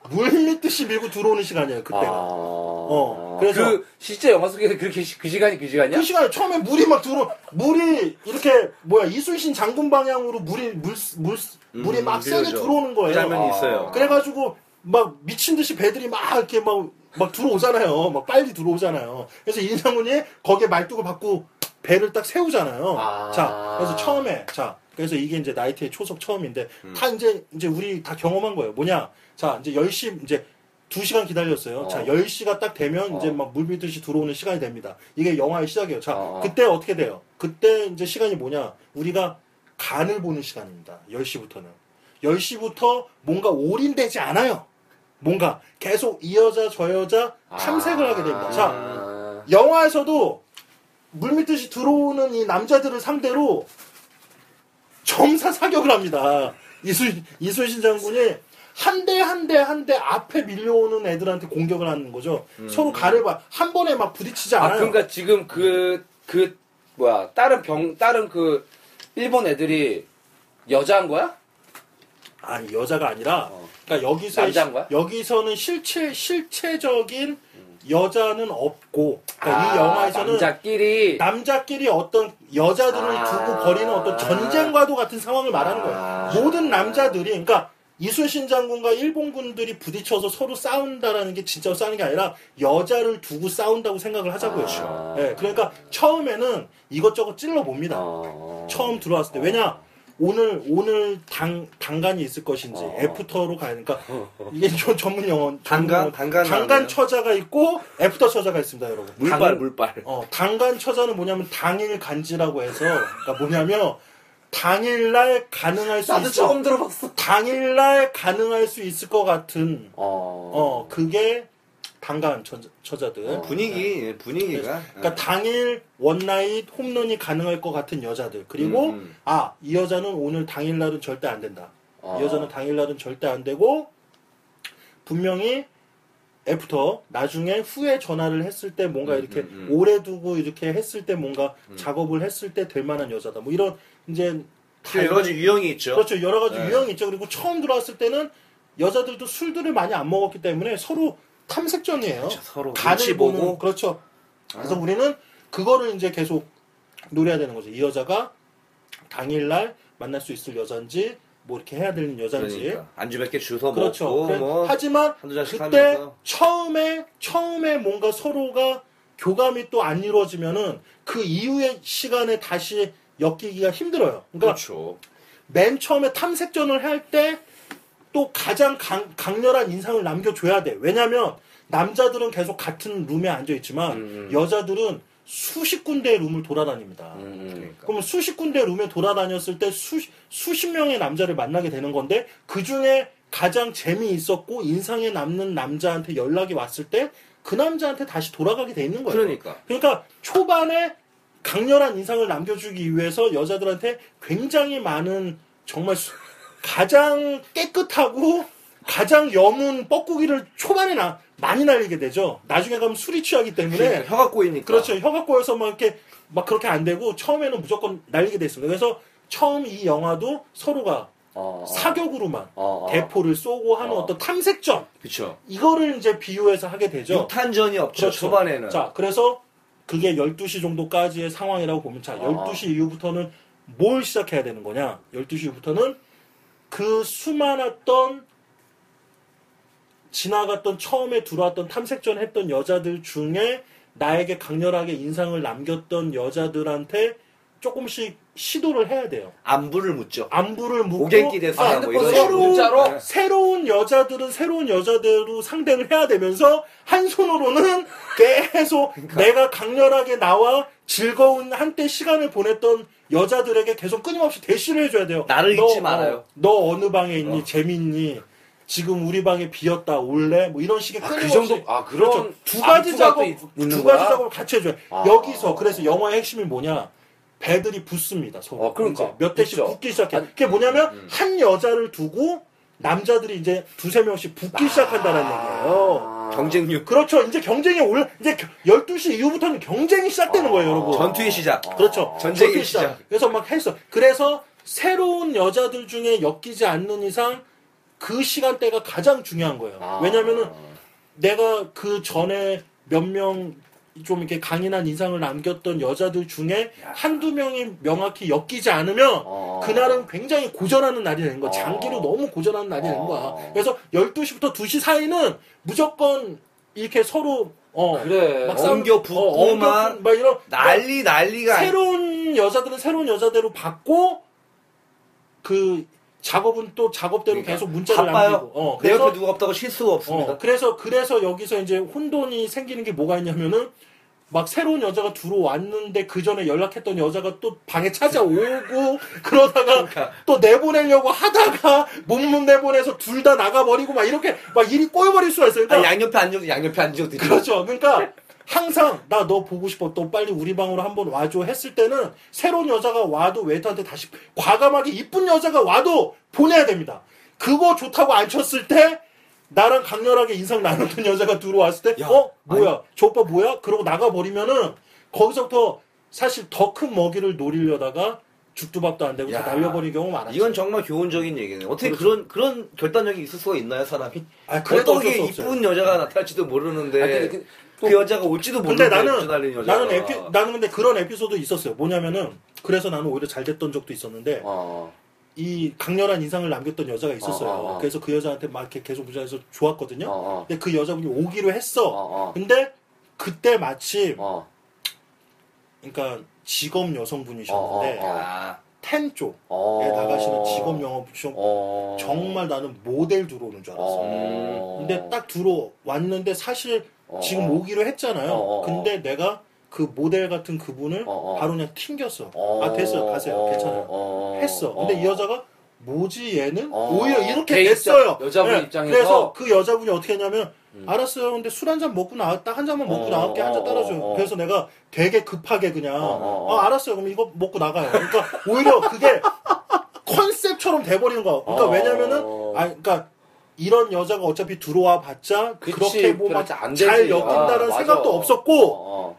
물 밀듯이 밀고 들어오는 시간이에요, 그때가. 어, 그래서- 그 실제 영화 속에서 그렇게 시- 그 시간이 그 시간이야? 그 시간에 처음에 물이 막 들어, 물이 이렇게, 뭐야, 이순신 장군 방향으로 물이, 물, 물, 물이 음, 막 세게 그러죠. 들어오는 거예요. 그 장면이 아. 있어요. 그래가지고 막 미친 듯이 배들이 막 이렇게 막, 막 들어오잖아요. 막 빨리 들어오잖아요. 그래서 이장군이 거기에 말뚝을 받고 배를 딱 세우잖아요. 아. 자, 그래서 처음에, 자, 그래서 이게 이제 나이트의 초석 처음인데, 음. 다 이제, 이제 우리 다 경험한 거예요. 뭐냐. 자, 이제 10시, 이제 2시간 기다렸어요. 어. 자, 10시가 딱 되면 어. 이제 막 물밀듯이 들어오는 시간이 됩니다. 이게 영화의 시작이에요. 자, 어, 어. 그때 어떻게 돼요? 그때 이제 시간이 뭐냐. 우리가 간을 보는 시간입니다. 10시부터는. 10시부터 뭔가 올인되지 않아요. 뭔가 계속 이 여자 저 여자 탐색을 하게 됩니다. 자, 아. 영화에서도 물밀듯이 들어오는 이 남자들을 상대로 정사 사격을 합니다. 이순, 이순신 장군이 한 대 한 대 한 대 앞에 밀려오는 애들한테 공격을 하는 거죠. 서로 가를 봐. 한 번에 막 부딪히지 아, 않아요. 그러니까 지금 그, 그, 뭐야, 다른 병, 다른 그, 일본 애들이 여자인 거야? 아니, 여자가 아니라, 어. 그러니까 여기서, 남자인 거야? 여기서는 실체, 실체적인 여자는 없고, 그러니까 이 아, 영화에서는 남자끼리. 남자끼리 어떤 여자들을 아. 두고 벌이는 어떤 전쟁과도 같은 상황을 말하는 거예요. 아. 모든 남자들이, 그러니까 이순신 장군과 일본군들이 부딪혀서 서로 싸운다라는 게 진짜로 싸우는 게 아니라 여자를 두고 싸운다고 생각을 하자고요. 아. 예, 그러니까 처음에는 이것저것 찔러 봅니다. 어. 처음 들어왔을 때. 왜냐? 오늘, 오늘 당, 당간이 있을 것인지, 어. 애프터로 가야 되니까, 이게 좀 전문 용어. 당간? 당간 당간. 처자가 있고, 애프터 처자가 있습니다, 여러분. 물빨, 당- 물빨. 어, 당간 처자는 뭐냐면 당일 간지라고 해서 그러니까 뭐냐면 당일날 가능할 수 나도 있을 처음 들어봤어. 당일날 가능할 수 있을 것 같은 어. 어 그게 당간 처, 처자들 어. 분위기, 예, 분위기가. 그러니까 당일 one night 홈런이 가능할 것 같은 여자들 그리고 음, 음. 아이 여자는 오늘 당일날은 절대 안 된다 어. 이 여자는 당일날은 절대 안 되고 분명히 애프터 나중에 후에 전화를 했을 때 뭔가 음, 이렇게 음, 음. 오래 두고 이렇게 했을 때 뭔가 작업을 했을 때 될 만한 여자다 뭐 이런 이제 그 여러 가지 유형이 있죠. 그렇죠 여러 가지 네. 유형이 있죠 그리고 처음 들어왔을 때는 여자들도 술들을 많이 안 먹었기 때문에 서로 탐색전이에요 그렇죠. 서로 간을 보는 보고. 그렇죠 그래서 우리는 그거를 이제 계속 노려야 되는 거죠 이 여자가 당일날 만날 수 있을 여잔지 뭐 이렇게 해야 되는 여잔지 그러니까. 안주 몇 개 주워 그렇죠. 먹고, 그래- 뭐. 하지만 그때 하면서. 처음에 처음에 뭔가 서로가 교감이 또 안 이루어지면은 그 이후의 시간에 다시 엮이기가 힘들어요. 그러니까 그렇죠. 맨 처음에 탐색전을 할 때 또 가장 강, 강렬한 인상을 남겨줘야 돼. 왜냐면 남자들은 계속 같은 룸에 앉아 있지만 음. 여자들은 수십 군데의 룸을 돌아다닙니다. 음. 그러니까. 그러면 수십 군데 룸에 돌아다녔을 때 수, 수십 명의 남자를 만나게 되는 건데 그 중에 가장 재미있었고 인상에 남는 남자한테 연락이 왔을 때 그 남자한테 다시 돌아가게 돼 있는 거예요. 그러니까. 그러니까 초반에 강렬한 인상을 남겨주기 위해서 여자들한테 굉장히 많은 정말 수- 가장 깨끗하고 가장 염은 뻐꾸기를 초반에 나, 많이 날리게 되죠. 나중에 가면 술이 취하기 때문에 그러니까 혀가 꼬이니까. 그렇죠. 혀가 꼬여서 막 이렇게 막 그렇게 안 되고 처음에는 무조건 날리게 돼 있습니다. 그래서 처음 이 영화도 서로가 어, 어. 사격으로만 어, 어. 대포를 쏘고 하는 어. 어. 떤 탐색전 그쵸. 이거를 이제 비유해서 하게 되죠. 육탄전이 없죠, 그렇죠. 초반에는. 자, 그래서 그게 12시 정도까지의 상황이라고 보면 자, 어. 12시 이후부터는 뭘 시작해야 되는 거냐? 12시 이후부터는 그 수많았던 지나갔던 처음에 들어왔던 탐색전 했던 여자들 중에 나에게 강렬하게 인상을 남겼던 여자들한테 조금씩 시도를 해야 돼요. 안부를 묻죠. 안부를 묻고 오갱기 됐어, 아, 뭐 이런 새로운. 문자로? 네. 새로운 여자들은 새로운 여자대로 상대를 해야 되면서 한 손으로는 계속 그러니까. 내가 강렬하게 나와 즐거운 한때 시간을 보냈던 여자들에게 계속 끊임없이 대시를 해줘야 돼요. 나를 너, 잊지 말아요. 어, 너 어느 방에 있니? 어. 재밌니? 지금 우리 방에 비었다 올래? 뭐 이런 식의 아, 그 끊임없이 정도, 아, 그런. 그렇죠. 두 가지 작업 두? 가지 작업을 같이 해줘요. 아. 여기서 그래서 영화의 핵심이 뭐냐? 배들이 붙습니다. 서로. 어, 그러니까. 몇 대씩 붙죠. 붙기 시작해. 아니, 그게 뭐냐면 음. 한 여자를 두고 남자들이 이제 두세 명씩 붙기 시작한다는 얘기예요. 아. 경쟁력. 그렇죠. 이제 경쟁이 올라 이제 12시 이후부터는 경쟁이 시작되는 거예요, 여러분. 전투의 시작. 그렇죠. 전쟁의 전투의 시작. 그래서 막 했어. 그래서 새로운 여자들 중에 엮이지 않는 이상 그 시간대가 가장 중요한 거예요. 아. 왜냐면은 내가 그 전에 몇 명 좀 이렇게 강인한 인상을 남겼던 여자들 중에 한두 명이 명확히 엮이지 않으면 어. 그날은 굉장히 고전하는 날이 되는 거야. 어. 장기로 너무 고전하는 날이 되는 거야. 어. 그래서 12시부터 2시 사이는 무조건 이렇게 서로 어 그래. 막 엉겨 붙고 어, 막 붙- 막 이런 난리 난리가 새로운 여자들은 새로운 여자대로 받고 그 작업은 또 작업대로 그러니까 계속 문자를 바빠요. 남기고 어, 내 옆에 누가 없다고 쉴 수가 없습니다. 어, 그래서 그래서 여기서 이제 혼돈이 생기는 게 뭐가 있냐면은 막 새로운 여자가 들어왔는데 그 전에 연락했던 여자가 또 방에 찾아오고 그러다가 그러니까. 또 내보내려고 하다가 못 내보내서 둘 다 나가버리고 막 이렇게 막 일이 꼬여버릴 수가 있어요. 아, 그러니까 양옆에 앉아도 양옆에 앉아도. 그렇죠. 그러니까 항상 나 너 보고 싶어. 너 빨리 우리 방으로 한번 와줘 했을 때는 새로운 여자가 와도 웨이터한테 다시 과감하게 이쁜 여자가 와도 보내야 됩니다. 그거 좋다고 안 쳤을 때 나랑 강렬하게 인상 나눴던 여자가 들어왔을 때 야, 어? 뭐야? 저 오빠 뭐야? 그러고 나가버리면은 거기서부터 사실 더 큰 먹이를 노리려다가 죽도 밥도 안 되고 다 야, 날려버리는 경우가 많았죠. 이건 정말 교훈적인 얘기네요. 어떻게 그렇죠. 그런 그런 결단력이 있을 수가 있나요, 사람이? 아, 어떻게. 이쁜 여자가 나타날지도 모르는데 아, 근데 그- 그 여자가 올지도 모르는데 나는 여자가. 나는 에피 나는 근데 그런 에피소드 있었어요. 뭐냐면은 그래서 나는 오히려 잘 됐던 적도 있었는데 어. 이 강렬한 인상을 남겼던 여자가 있었어요. 어. 그래서 그 여자한테 막 이렇게 계속 무자해서 좋았거든요. 어, 어. 근데 그 여자분이 오기로 했어. 근데 그때 마침 어. 그러니까 직업 여성분이셨는데 텐 쪽에 어. 나가시는 직업 영업중 어. 정말 나는 모델 들어오는 줄 알았어. 어. 근데 딱 들어왔는데 사실 어. 지금 오기로 했잖아요. 어, 어, 어. 근데 내가 그 모델 같은 그분을 어, 어. 바로 그냥 튕겼어. 어. 아 됐어요, 가세요, 어. 괜찮아요. 어. 했어. 근데 이 여자가 뭐지 얘는 어. 오히려 이렇게 걔 됐어요. 여자분 네, 입장에서? 그래서 그 여자분이 어떻게 했냐면 음. 알았어요. 근데 술 한 잔 먹고 나왔다 한 잔만 먹고 어, 나갈게 한잔 어, 따라줘요. 어, 어. 그래서 내가 되게 급하게 그냥 어, 어, 어. 아, 알았어요. 그럼 이거 먹고 나가요. 그러니까 오히려 그게 컨셉처럼 돼버리는 거야. 그러니까 어. 왜냐면은 아 그러니까 이런 여자가 어차피 들어와 봤자 그치, 그렇게 뭐막 그렇지, 안잘 되지. 엮인다는 아. 생각도 없었고 어, 어.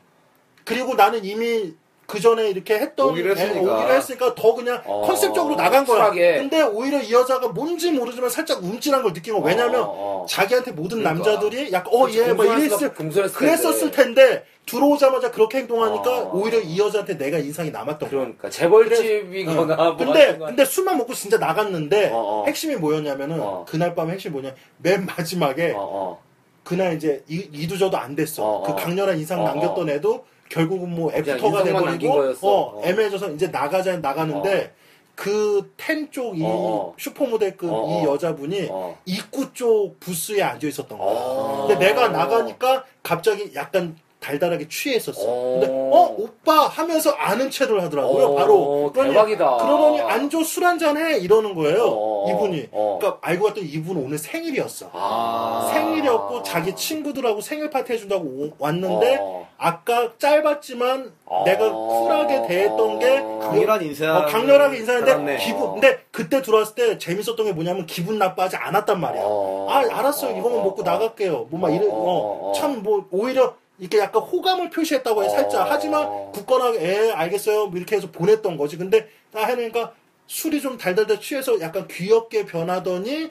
그리고 나는 이미 그 전에 이렇게 했던 오기로 했으니까. 애, 오기로 했으니까 더 그냥 어, 컨셉적으로 나간 거야. 근데 오히려 이 여자가 뭔지 모르지만 살짝 움찔한 걸 느낀 거. 왜냐면 어, 어, 어. 자기한테 모든 그러니까. 남자들이 약간 어얘뭐 이랬을 그랬었을 텐데 들어오자마자 그렇게 행동하니까 어. 오히려 이 여자한테 내가 인상이 남았던 거야. 그러니까 재벌집이거나 어. 뭐 근데 근데 술만 먹고 진짜 나갔는데 어, 어. 핵심이 뭐였냐면은 어. 그날 밤 핵심이 뭐냐 맨 마지막에. 그날 이제 이, 이두저도 안 됐어. 어, 그 어. 강렬한 인상 어, 남겼던 애도 결국은 뭐 애프터가 돼버리고. 어, 어. 애매해져서 이제 나가자 나가는데 그텐 쪽이 어, 어. 슈퍼모델급 어, 이 어. 여자분이 어. 입구 쪽 부스에 앉아 있었던 거야. 어. 근데 내가 나가니까 갑자기 약간 달달하게 취했었어. 어. 근데 어 오빠 하면서 아는 체를 하더라고요. 어, 바로 그러니, 대박이다. 그러더니 안줘 술 한잔 해 이러는 거예요. 어. 이분이. 어. 그러니까 알고 봤더니 이분 오늘 생일이었어. 아. 생일이었고 자기 친구들하고 생일 파티 해준다고 오- 왔는데 어. 아까 짧았지만 어. 내가 쿨하게 대했던 게 강렬한 인사. 어, 강렬하게 인사했는데. 기분 근데 그때 들어왔을 때 재밌었던 게 뭐냐면 기분 나빠하지 않았단 말이야. 어. 아 알았어요 이거만 어. 먹고 나갈게요. 뭐막 어. 이래. 어참 뭐 오히려 이렇게 약간 호감을 표시했다고 해 어. 살짝 하지만 굳건하게 에 알겠어요 뭐 이렇게 해서 보냈던 거지. 근데 나 해내니까 술이 좀 달달달 취해서 약간 귀엽게 변하더니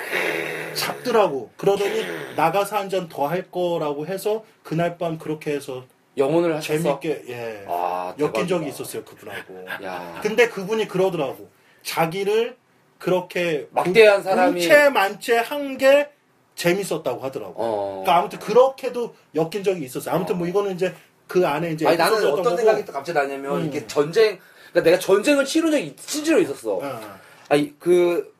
잡더라고. 그러더니 나가서 한 잔 더 할 거라고 해서 그날 밤 그렇게 해서 영혼을 하셨어. 재밌게 예 아, 엮인. 적이 있었어요 그분하고. 야. 근데 그분이 그러더라고. 자기를 그렇게 막대한 사람이- 일체 만체 한게 재밌었다고 하더라고. 어. 그러니까 아무튼 그렇게도 엮인 적이 있었어요. 아무튼 뭐 이거는 이제 그 안에 이제 아니 나는 어떤 거고. 생각이 또 갑자기 나냐면 음. 이게 전쟁 그러니까 내가 전쟁을 치른 적이 실제로 있었어. 어. 아니 그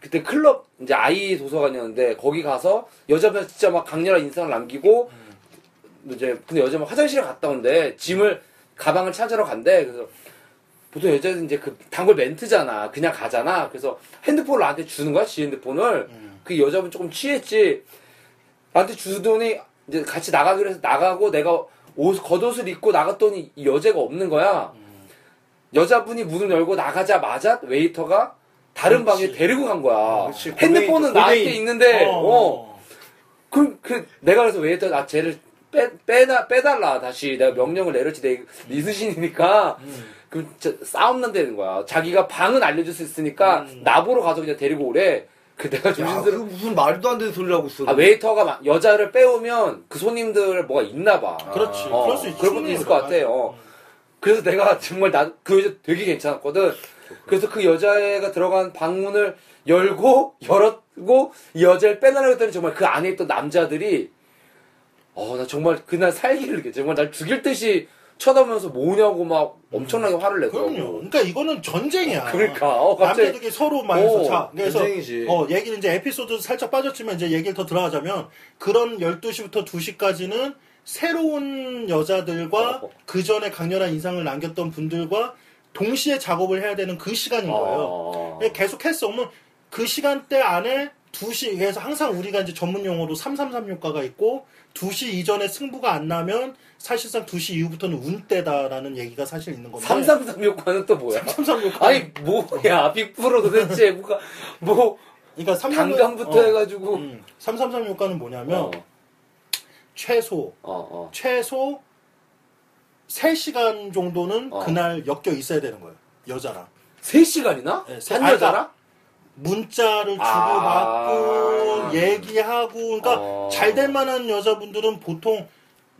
그때 클럽 이제 아이 도서관이었는데 거기 가서 여자분 진짜 막 강렬한 인상을 남기고 이제 근데 여자분 화장실에 갔다 온대 짐을 가방을 찾으러 간대 그래서 보통 여자는 이제 그 단골 멘트잖아 그냥 가잖아 그래서 핸드폰을 나한테 주는 거야 지 핸드폰을 음. 그 여자분 조금 취했지 나한테 주더니 이제 같이 나가기로 해서 나가고 내가 옷 겉옷을 입고 나갔더니 이 여자가 없는 거야 음. 여자분이 문을 열고 나가자마자 웨이터가 다른 그렇지. 방에 데리고 간 거야. 그렇지. 핸드폰은 고대인, 나한테 고대인. 있는데, 어. 어. 그, 그, 내가 그래서 웨이터, 아, 쟤를 빼, 빼나, 빼달라. 다시 내가 명령을 내렸지. 내 리스신이니까. 음. 그럼 진짜 싸움 난다는 거야. 자기가 방은 알려줄 수 있으니까 음. 나보러 가서 그냥 데리고 오래. 그 내가 야, 그. 무슨 말도 안 되는 소리를 하고 있어. 아, 웨이터가 막 여자를 빼오면 그 손님들 뭐가 있나 봐. 그렇지. 어, 그럴 수 있지. 그런 것도 있을 것 같아. 어. 그래서 내가 정말 나, 그 여자 되게 괜찮았거든. 그래서 그 여자애가 들어간 방문을 열고, 열었고, 이 여자를 빼내려고 했더니 정말 그 안에 있던 남자들이, 어, 나 정말 그날 살기를 느꼈 정말 날 죽일 듯이 쳐다보면서 뭐냐고 막 엄청나게 화를 내더라고. 그럼요. 그러니까 이거는 전쟁이야. 그러니까, 어, 갑자기. 남자들끼리 서로 말해서 어, 자 그래서 전쟁이지. 어 얘기는 이제 에피소드 살짝 빠졌지만 이제 얘기를 더 들어가자면 그런 12시부터 2시까지는 새로운 여자들과 어. 그 전에 강렬한 인상을 남겼던 분들과 동시에 작업을 해야 되는 그 시간인 거예요. 어. 계속 했어. 그러면 그 시간대 안에 2시, 그래서 항상 우리가 이제 전문 용어로 3336가가 있고, 2시 이전에 승부가 안 나면 사실상 2시 이후부터는 운때다라는 얘기가 사실 있는 건데. 3336과는 또 뭐야? 3336. 아니, 뭐야, 빅프로 도대체, 뭐가, 뭐, 그러니까 3336 강간부터 어, 해가지고. 음, 3336가는 뭐냐면, 어, 최소, 어, 어. 최소 3시간 정도는 어. 그날 엮여 있어야 되는 거예요. 여자랑. 3시간이나? 네, 세- 한 아니, 여자랑? 문자를 주고받고 아. 얘기하고 그러니까 어. 잘될 만한 여자분들은 보통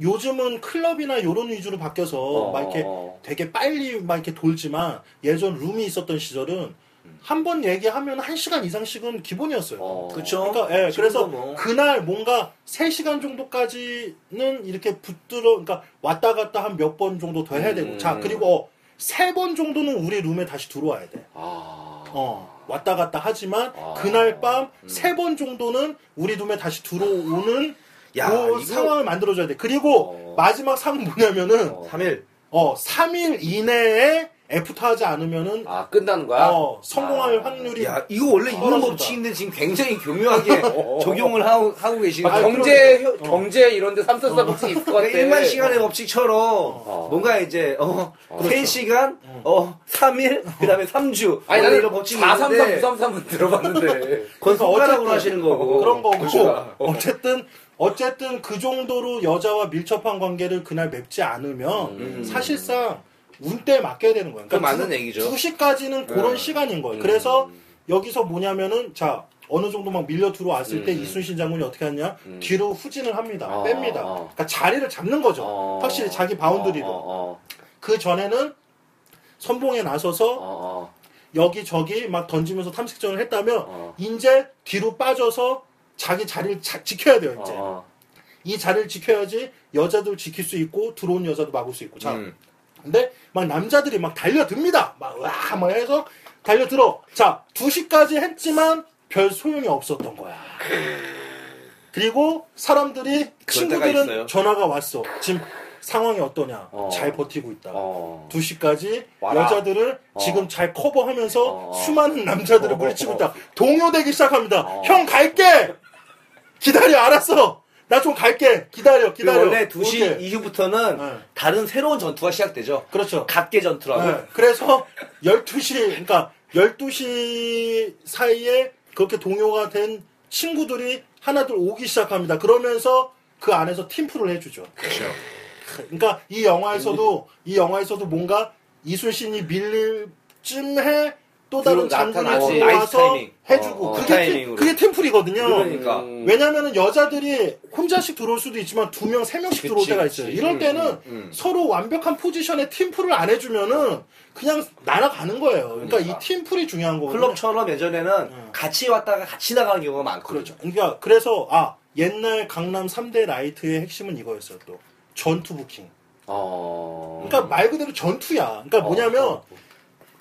요즘은 클럽이나 요런 위주로 바뀌어서 어, 막 이렇게 어. 되게 빨리 막 이렇게 돌지만 예전 룸이 있었던 시절은 한 번 얘기하면 한 시간 이상씩은 기본이었어요. 어. 그쵸? 그러니까 예, 그래서 뭐. 그날 뭔가 3시간 정도까지는 이렇게 붙들어 그러니까 왔다 갔다 한 몇 번 정도 더 해야 되고 음. 자 그리고 세번 정도는 우리 룸에 다시 들어와야 돼. 아. 어, 왔다 갔다 하지만 아. 그날 밤 세 번 정도는 우리 룸에 다시 들어오는 야, 그 이거- 상황을 만들어줘야 돼. 그리고 어. 마지막 상은 뭐냐면은 어. 3일. 어, 3일 이내에 애프터 하지 않으면은 아, 끝나는 거야? 어, 성공할 아. 확률이 야, 이거 원래 있는 떨어진다. 법칙인데 지금 굉장히 교묘하게 적용을 하고, 하고 계시는 아. 경제, 그러니까. 어. 경제 이런데 삼선사 법칙 있을 것 같아. 그러니까 일만 시간의 법칙처럼 어. 뭔가 이제 어, 그렇죠. 3시간, 어, 3일, 그다음에 3주. 아니, 나는 이런 법칙이 433, 있는데 933은 들어봤는데. 그건 손가락으로 어쨌든 하시는 거고. 그런 거고 그렇죠. 어쨌든 어쨌든 그 정도로 여자와 밀접한 관계를 그날 맺지 않으면 음. 사실상 운때에 맡겨야 되는 거예요. 그건 맞는 얘기죠. 2시까지는 그런 네. 시간인 거예요. 음. 그래서 여기서 뭐냐면은 자 어느 정도 막 밀려 들어왔을 때 음. 이순신 장군이 어떻게 하냐 음. 뒤로 후진을 합니다. 어, 뺍니다. 어. 그러니까 자리를 잡는 거죠. 어. 확실히 자기 boundary로. 그 전에는 선봉에 어, 나서서 어, 여기 저기 막 던지면서 탐색전을 했다면 어. 이제 뒤로 빠져서 자기 자리를 자- 지켜야 돼요. 어, 이제 어. 이 자리를 지켜야지 여자들 지킬 수 있고 들어온 여자도 막을 수 있고. 자, 음. 근데 막 남자들이 막 달려듭니다. 막와막 해서 달려들어. 자, 2시까지 했지만 별 소용이 없었던 거야. 그리고 사람들이 친구들은. 전화가 왔어. 지금 상황이 어떠냐? 어. 잘 버티고 있다. 어. 2시까지 와라. 여자들을 어. 지금 잘 커버하면서 어. 수많은 남자들을 어. 물리치고 있다. 동요되기 시작합니다. 어. 형 갈게. 기다려 알았어. 나 좀 갈게. 기다려 기다려. 원래 2시 이렇게. 이후부터는 네. 다른 새로운 전투가 시작되죠. 그렇죠. 갓계 전투라고. 네. 그래서 12시 그러니까 12시 사이에 그렇게 동요가 된 친구들이 하나둘 오기 시작합니다. 그러면서 그 안에서 팀플을 해주죠. 그렇죠. 그러니까 이 영화에서도 이 영화에서도 뭔가 이순신이 밀릴 쯤에 또 다른 장군이 들어와서 타이밍. 해주고 어, 어. 그게, 그 팀, 타이밍으로. 그게 팀플이거든요. 그러니까. 음. 왜냐면은 여자들이 혼자씩 들어올 수도 있지만 두 명, 세 명씩 들어올 그치, 때가 그치. 있어요. 이럴 때는 음, 음. 서로 완벽한 포지션에 팀플을 안 해주면은 그냥 날아가는 거예요. 그러니까, 그러니까. 이 팀플이 중요한 거거든요. 클럽처럼 예전에는 음. 같이 왔다가 같이 나가는 경우가 많거든요. 그렇죠. 그러니까 그래서 아 옛날 강남 3대 나이트의 핵심은 이거였어요. 또 전투 부킹. 어. 그러니까 말 그대로 전투야. 그러니까 뭐냐면 어,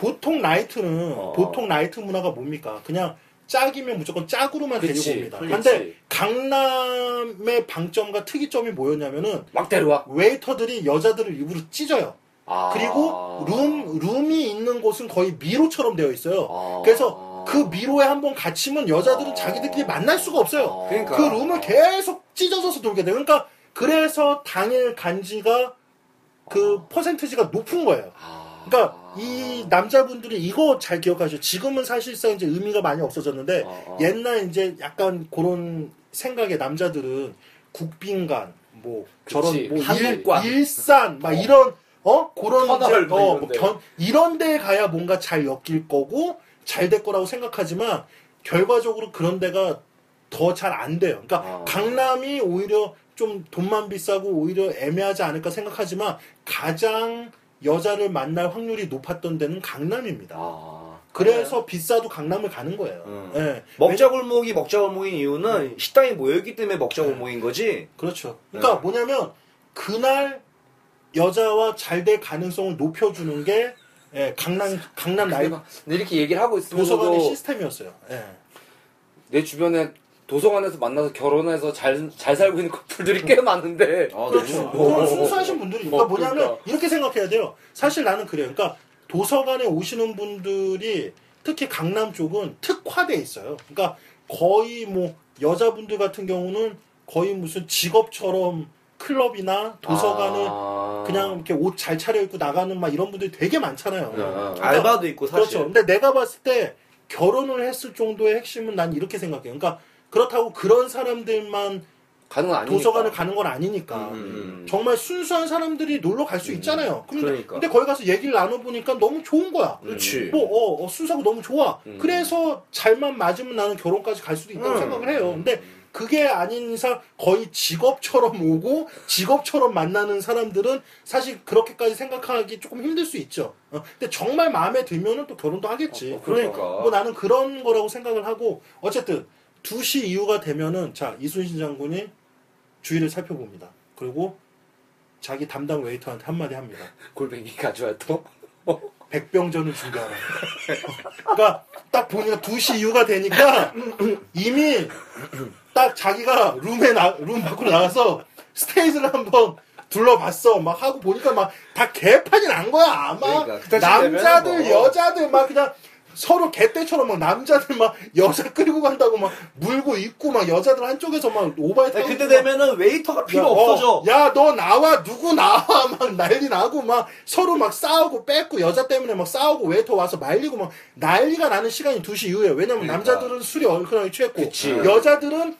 보통 나이트는 어. 보통 나이트 문화가 뭡니까? 그냥 짝이면 무조건 짝으로만 그치, 데리고 옵니다. 그렇지. 근데 강남의 방점과 특이점이 뭐였냐면은 막 데려와. 웨이터들이 여자들을 일부러 찢어요. 아. 그리고 룸 룸이 있는 곳은 거의 미로처럼 되어 있어요. 아. 그래서 그 미로에 한번 갇히면 여자들은 아. 자기들끼리 만날 수가 없어요. 그러니까. 그 룸을 계속 찢어져서 돌게 돼요. 그러니까 그래서 당일 간지가 그 퍼센트지가 높은 거예요. 아. 그러니까 이 남자분들이 이거 잘 기억하셔. 지금은 사실상 이제 의미가 많이 없어졌는데 어, 어. 옛날 이제 약간 그런 생각의 남자들은 국빈관 뭐 저런. 뭐 일, 한국관. 일산 막 이런 어 그런 이제, 뭐 어, 뭐 데. 견, 이런 데에 가야 뭔가 잘 엮일 거고 잘 될 거라고 생각하지만 결과적으로 그런 데가 더 잘 안 돼요. 그러니까 아. 강남이 오히려 좀 돈만 비싸고 오히려 애매하지 않을까 생각하지만 가장 여자를 만날 확률이 높았던 데는 강남입니다. 아. 그래서 비싸도 강남을 가는 거예요. 음. 예. 먹자 골목이 먹자 골목인 이유는 음. 식당이 모여있기 때문에 먹자 네. 골목인 거지. 그렇죠. 그러니까 네. 뭐냐면 그날 여자와 잘 될 가능성을 높여주는 게 예, 강남 강남 나이 내가 이렇게 얘기를 하고 도서관의 있으면서도 시스템이었어요. 예. 내 주변에 도서관에서 만나서 결혼해서 잘, 잘 살고 있는 커플들이 꽤 많은데. 아, 그렇죠. 어, 순수하신 분들이. 그러니까 어, 뭐냐면 그러니까. 이렇게 생각해야 돼요. 사실 나는 그래요. 그러니까 도서관에 오시는 분들이 특히 강남 쪽은 특화돼 있어요. 그러니까 거의 뭐 여자분들 같은 경우는 거의 무슨 직업처럼 클럽이나 도서관을 아. 그냥 이렇게 옷 잘 차려입고 나가는 막 이런 분들이 되게 많잖아요. 네, 네. 알바도 있고 사실. 그렇죠. 근데 내가 봤을 때 결혼을 했을 정도의 핵심은 난 이렇게 생각해요. 그러니까 그렇다고 그런 사람들만 가능은 아니니까. 도서관을 가는 건 아니니까. 음. 정말 순수한 사람들이 놀러 갈 수 있잖아요. 근데, 그러니까. 근데 거기 가서 얘기를 나눠보니까 너무 좋은 거야. 그렇지. 뭐, 어, 어, 순수하고 너무 좋아. 음. 그래서 잘만 맞으면 나는 결혼까지 갈 수도 있다고 음. 생각을 해요. 근데 그게 아닌 이상 거의 직업처럼 오고 직업처럼 만나는 사람들은 사실 그렇게까지 생각하기 조금 힘들 수 있죠. 어, 근데 정말 마음에 들면은 또 결혼도 하겠지. 어, 그러니까. 뭐 나는 그런 거라고 생각을 하고 어쨌든 2시 이후가 되면은 자 이순신 장군이 주위를 살펴봅니다. 그리고 자기 담당 웨이터한테 한마디 합니다. 골뱅이 가져와 또. 백병전을 준비하라. 그러니까 딱 보니까 2시 이후가 되니까 이미 딱 자기가 룸에 나, 룸 밖으로 나가서 스테이지를 한번 둘러봤어. 막 하고 보니까 막 다 개판이 난 거야. 아마 그러니까 그때쯤 남자들 뭐. 여자들 막 그냥 서로 개떼처럼 막 남자들 막 여자 끌고 간다고 막 물고 있고 막 여자들 한쪽에서 막 하고 그때 막 되면은 웨이터가 필요 야, 어, 없어져. 야, 너 나와, 누구 나와, 막 난리 나고, 막 서로 막 싸우고 뺏고, 여자 때문에 막 싸우고, 웨이터 와서 말리고, 막 난리가 나는 시간이 2시 이후에. 왜냐면 그러니까. 남자들은 술이 얼큰하게 취했고, 그치. 여자들은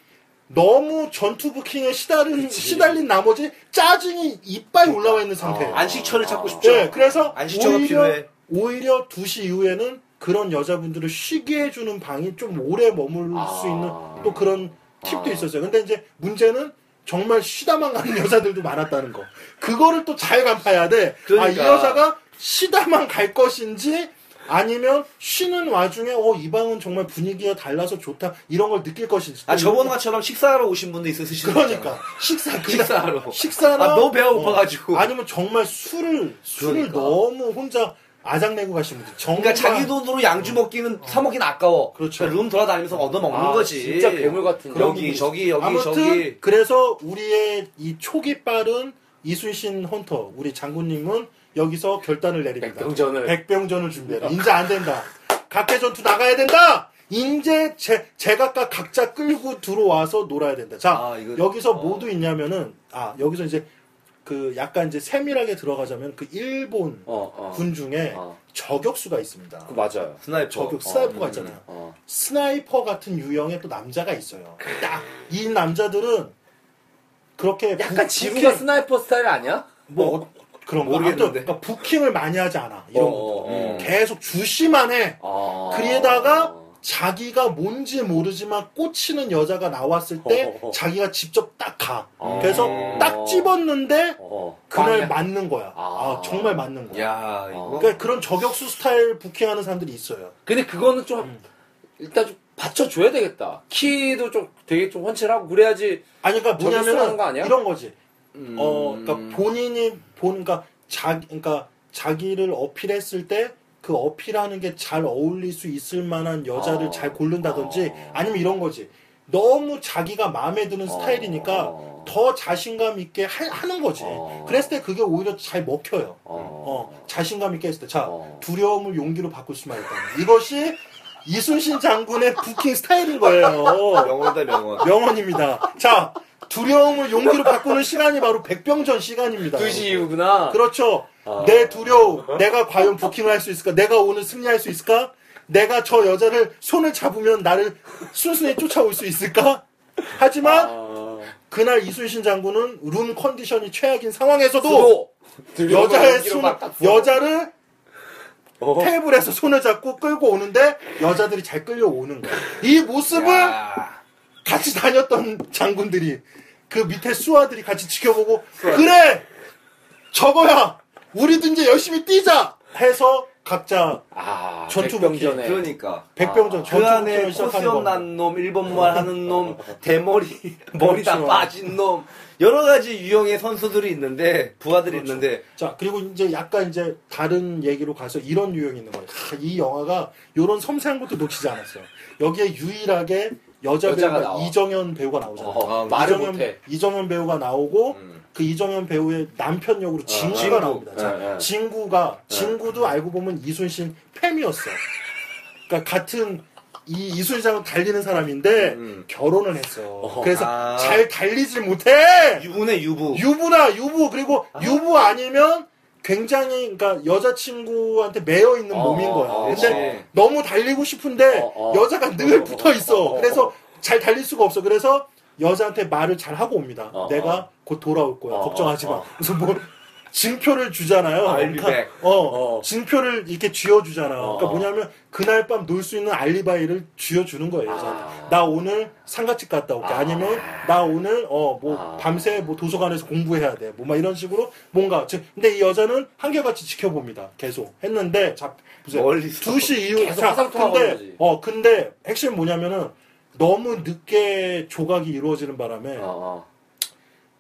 너무 전투 부킹에 시달린, 시달린 나머지 짜증이 이빨 올라와 있는 상태 예요. 어. 안식처를 찾고 싶죠. 네, 그래서 안식처가 오히려, 필요해. 오히려 2시 이후에는 그런 여자분들을 쉬게 해주는 방이 좀 오래 머물 아. 수 있는 또 그런 팁도 아. 있었어요. 근데 이제 문제는 정말 쉬다만 가는 여자들도 많았다는 거. 그거를 또 잘 간파해야 돼. 아, 이 그러니까. 여자가 쉬다만 갈 것인지 아니면 쉬는 와중에 어, 이 방은 정말 분위기가 달라서 좋다. 이런 걸 느낄 것인지. 아 저번처럼 식사하러 오신 분도 있으시죠. 그러니까 식사 식사하러. 식사나 아, 너무 배가 고파가지고. 아니면 정말 술을 술을 그러니까. 너무 혼자 아작내고 가신 분들 정말 그러니까 자기 돈으로 양주 먹기는 사 먹기는 아까워. 그렇죠. 그러니까 룸 돌아다니면서 얻어 먹는 아, 거지. 진짜 괴물 같은 여기 저기 여기 아무튼 저기. 그래서 우리의 이 초기 빨은 이순신 헌터 우리 장군님은 여기서 결단을 내립니다. 백병전을. 백병전을 준비해라. 인제 안 된다. 각계 전투 나가야 된다. 인제 제, 제각각 각자 끌고 들어와서 놀아야 된다. 자, 아, 이거- 여기서 어. 모두 있냐면은 아 여기서 이제 그 약간 이제 세밀하게 들어가자면 그 일본 어, 어. 군 중에 어. 저격수가 있습니다. 그 맞아요. sniper. 저격 sniper가 어, 있잖아요. 어. sniper 같은 유형의 또 남자가 있어요. 딱 이 남자들은 그렇게 약간 부킹- sniper 스타일 아니야? 뭐 어, 그런 거 모르겠는데. 그러니까 부킹을 많이 하지 않아 이런 어, 거 어, 어. 계속 주시만 해. 아. 그러다가 자기가 뭔지 모르지만 꽂히는 여자가 나왔을 때 어, 어, 어. 자기가 직접 딱 가. 어. 그래서 딱 집었는데 어. 그날 빵이야? 맞는 거야. 아. 아, 정말 맞는 거야. 야, 이거. 그러니까 그런 저격수 스타일 부킹하는 사람들이 있어요. 근데 그거는 좀 음. 일단 좀 받쳐줘야 되겠다. 키도 좀 되게 좀 헌칠하고 그래야지. 아니 그러니까 저격수 하는 거 뭐냐면 아니야? 이런 거지. 음. 어, 그러니까 본인이 본, 그러니까 자, 그러니까 자기를 어필했을 때 그 어필하는 게 잘 어울릴 수 있을 만한 여자를 어. 잘 고른다든지 어. 아니면 이런 거지. 너무 자기가 마음에 드는 어. 스타일이니까 어. 더 자신감 있게 하, 는 거지. 어. 그랬을 때 그게 오히려 잘 먹혀요. 어. 어, 자신감 있게 했을 때. 자, 어. 두려움을 용기로 바꿀 수만 있다면. 이것이 이순신 장군의 부킹 스타일인 거예요. 명언이다, 명언. 명언입니다. 자, 두려움을 용기로 바꾸는 시간이 바로 백병전 시간입니다. 2시 이후구나. 그렇죠. 아. 내 두려움, 내가 과연 부킹을 할 수 있을까? 내가 오늘 승리할 수 있을까? 내가 저 여자를 손을 잡으면 나를 순순히 쫓아올 수 있을까? 하지만 아. 그날 이순신 장군은 룸 컨디션이 최악인 상황에서도 여자의 손. 여자를 어. 테이블에서 손을 잡고 끌고 오는데 여자들이 잘 끌려오는 거야. 이 모습을 야. 같이 다녔던 장군들이 그 밑에 수하들이 같이 지켜보고 그래 저거야 우리도 이제 열심히 뛰자 해서 각자 아, 전투 백병전에. 그러니까. 백병전 그 전투 안에 코수염 겁니다. 난 놈, 일본말 하는 놈, 대머리, 머리 다 그렇죠. 빠진 놈, 여러 가지 유형의 선수들이 있는데, 부하들이 그렇죠. 있는데, 자 그리고 이제 약간 이제 다른 얘기로 가서 이런 유형이 있는 거예요. 자, 이 영화가 이런 섬세한 것도 놓치지 않았어요. 여기에 유일하게 여자 여자가 배우가 나와. 이정현 배우가 나오잖아요. 어, 아, 말을 이정현, 못해. 이정현 배우가 나오고 음. 그 이정현 배우의 남편 역으로 진구가 진구. 나옵니다. 자, 예, 예. 진구가 진구도 알고 보면 이순신 팸이었어. 그러니까 같은 이 이순신하고 달리는 사람인데 음. 결혼을 했어. 그래서 아. 잘 달리질 못해. 유부네, 유부. 유부나 유부 그리고 유부 아니면 굉장히 그러니까 여자친구한테 매여 있는 어, 몸인 거야. 어, 근데 그치. 너무 달리고 싶은데 어, 어. 여자가 늘 어, 붙어 있어. 어, 어, 그래서 잘 달릴 수가 없어. 그래서 여자한테 말을 잘 하고 옵니다. 어, 내가 어. 곧 돌아올 거야. 어, 걱정하지 마. 어, 어. 그래서 뭐 증표를 주잖아요. I'll be back. 어, 어. 증표를 이렇게 쥐어주잖아. 어, 그러니까 어. 뭐냐면 그날 밤 놀 수 있는 알리바이를 쥐어주는 거예요. 아. 나 오늘 상가집 갔다 올게. 아. 아. 니면나 오늘 어뭐 아. 밤새 뭐 도서관에서 공부해야 돼. 뭐 막 이런 식으로 뭔가 즉 근데 이 여자는 한결같이 지켜봅니다. 계속 했는데 자 보세요. 멀리서. 2시 이후 계속 자, 근데. 어 근데 핵심 뭐냐면은 너무 늦게 조각이 이루어지는 바람에 어, 어.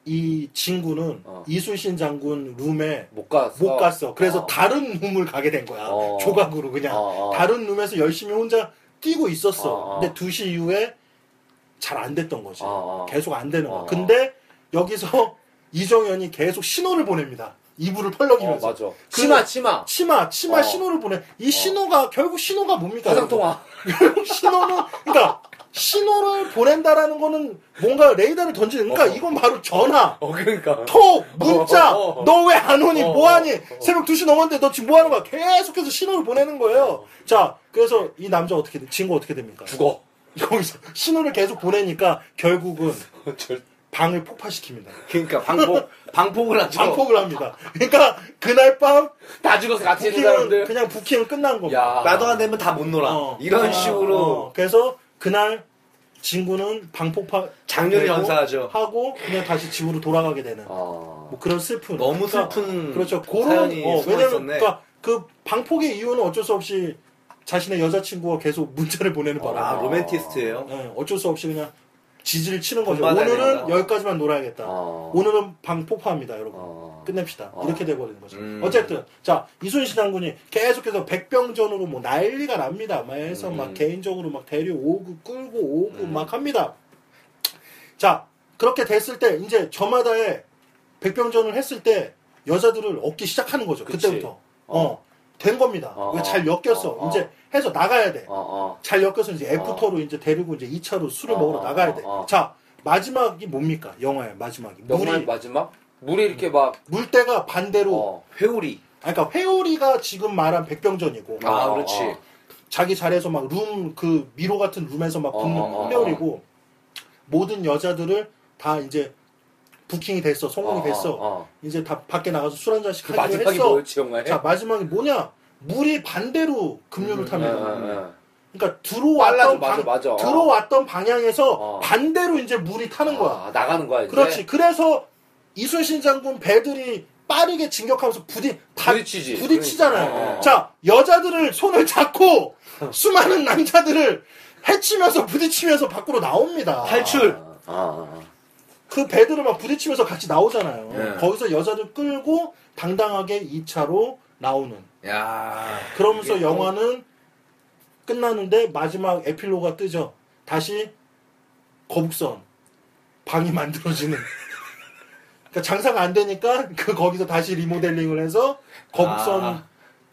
이 친구는 어. 이순신 장군 룸에 못 갔어. 못 갔어. 그래서 어. 다른 룸을 가게 된 거야. 어. 조각으로 그냥 어, 어. 다른 룸에서 열심히 혼자 뛰고 있었어. 어, 어. 근데 2시 이후에 잘 안 됐던 거지. 계속 안 되는 거야. 어. 근데 여기서 이정현이 계속 신호를 보냅니다. 이불을 어, 펄럭이면서. 맞아. 그- 치마, 치마. 치마, 치마 어. 신호를 보내. 이 신호가 결국 신호가 뭡니까? 화상통화. 결국 신호는 그러니까 신호를 보낸다라는 거는 뭔가 레이더를 던지는 그러니까 어. 이건 바로 전화. 어, 그러니까. 톡 문자 어, 어, 어. 너왜 안 오니 어, 뭐하니 어, 어. 새벽 2시 넘었는데 너 지금 뭐하는 거야 계속해서 신호를 보내는 거예요 자 그래서 이 남자 어떻게 돼? 친구 어떻게 됩니까 죽어. 여기서 신호를 계속 보내니까 결국은 절- 방을 폭파시킵니다 그러니까 방폭, 방폭을 하죠. 방폭을 합니다 그러니까 그날 밤 다 죽어서 같이 있는 사람들. 그냥 부킹은 끝난 겁니다 야. 나도 안 되면 다 못 놀아. 어. 이런 어, 식으로 어. 그래서 그날 진구는 방폭파 장렬히 되고 연사하죠. 하고 그냥 다시 집으로 돌아가게 되는 어. 뭐 그런 슬픈 너무 그러니까 슬픈 그렇죠 그런 어, 왜냐면. 그러니까 그 방폭의 이유는 어쩔 수 없이 자신의 여자친구가 계속 문자를 보내는 바람에 아, 로맨티스트예요. 예, 어쩔 수 없이 그냥 지지를 치는 거죠 오늘은. 여기까지만 놀아야겠다 어. 오늘은 방폭파입니다 여러분 어. 끝냅시다 어. 이렇게 돼버리는 거죠 음. 어쨌든 자 이순신 장군이 계속해서 백병전으로 뭐 난리가 납니다 막 해서 음. 막 개인적으로 막 데려오고 끌고 오고 음. 막 합니다 자 그렇게 됐을 때 이제 저마다의 백병전을 했을 때 여자들을 얻기 시작하는 거죠. 그치. 그때부터. 어. 된 겁니다. 어, 왜잘 엮였어. 어, 어. 이제 해서 나가야 돼. 어, 어. 잘 엮여서 이제 after로 이제 데리고 이제 2차로 술을 어, 먹으러 어, 나가야 어, 돼. 어. 자, 마지막이 뭡니까? 영화의 마지막이. 영화의 물이, 마지막? 물이 이렇게 막, 물때가 반대로. 어. 회오리. 아니, 그러니까 회오리가 지금 말한 백병전이고. 아, 어, 그렇지. 어. 자기 자리에서 막 룸, 그 미로 같은 룸에서 막 어, 붙는 어, 어, 회오리고. 모든 여자들을 다 이제 부킹이 됐어. 성공이 어, 됐어. 어, 어. 이제 다 밖에 나가서 술 한 잔씩 그 하기로 마지막이 했어. 뭐였지, 영화에? 자, 마지막이 뭐냐? 물이 반대로 급류를 음, 탑니다. 어, 어, 어. 그러니까 빨라져, 들어왔던 맞아, 방, 맞아. 어. 들어왔던 방향에서 어. 반대로 이제 물이 타는 거야. 아, 나가는 거야, 이제. 그렇지. 그래서 이순신 장군 배들이 빠르게 진격하면서 부딪 다 부딪히지. 부딪히잖아요. 그러니까. 어. 자, 여자들을 손을 잡고 수많은 남자들을 해치면서 부딪히면서 밖으로 나옵니다. 탈출. 아, 아, 아. 그 배들을 막 부딪히면서 같이 나오잖아요. 네. 거기서 여자들 끌고 당당하게 2차로 나오는. 야. 그러면서 영화는 끝나는데 마지막 에필로가 뜨죠. 다시 거북선 방이 만들어지는. 그러니까 장사가 안 되니까 그 거기서 다시 리모델링을 해서 거북선 아.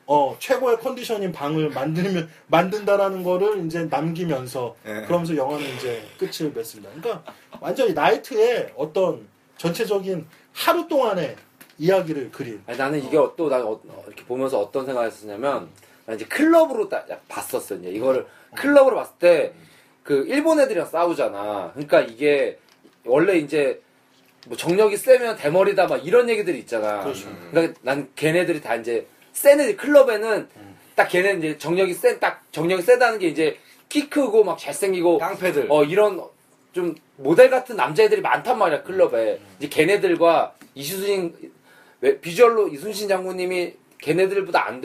어 최고의 컨디션인 방을 만들면 만든다라는 거를 이제 남기면서 예. 그러면서 영화는 이제 끝을 맺습니다. 그러니까 완전히 나이트의 어떤 전체적인 하루 동안의 이야기를 그린 아니, 나는 이게 또, 난 어, 어, 이렇게 보면서 어떤 생각을 했었냐면, 난 이제 클럽으로 딱 봤었어, 이제. 이거를 클럽으로 봤을 때, 그, 일본 애들이랑 싸우잖아. 그러니까 이게, 원래 이제, 뭐 정력이 세면 대머리다, 막 이런 얘기들이 있잖아. 그렇죠. 그러니까 난 걔네들이 다 이제, 센 애들, 클럽에는, 딱 걔네 이제 정력이 센, 딱 정력이 세다는 게 이제, 키 크고 막 잘생기고, 깡패들. 어 이런 좀 모델 같은 남자애들이 많단 말이야 클럽에 이제 걔네들과 이순신 왜- 비주얼로 이순신 장군님이 걔네들보다 안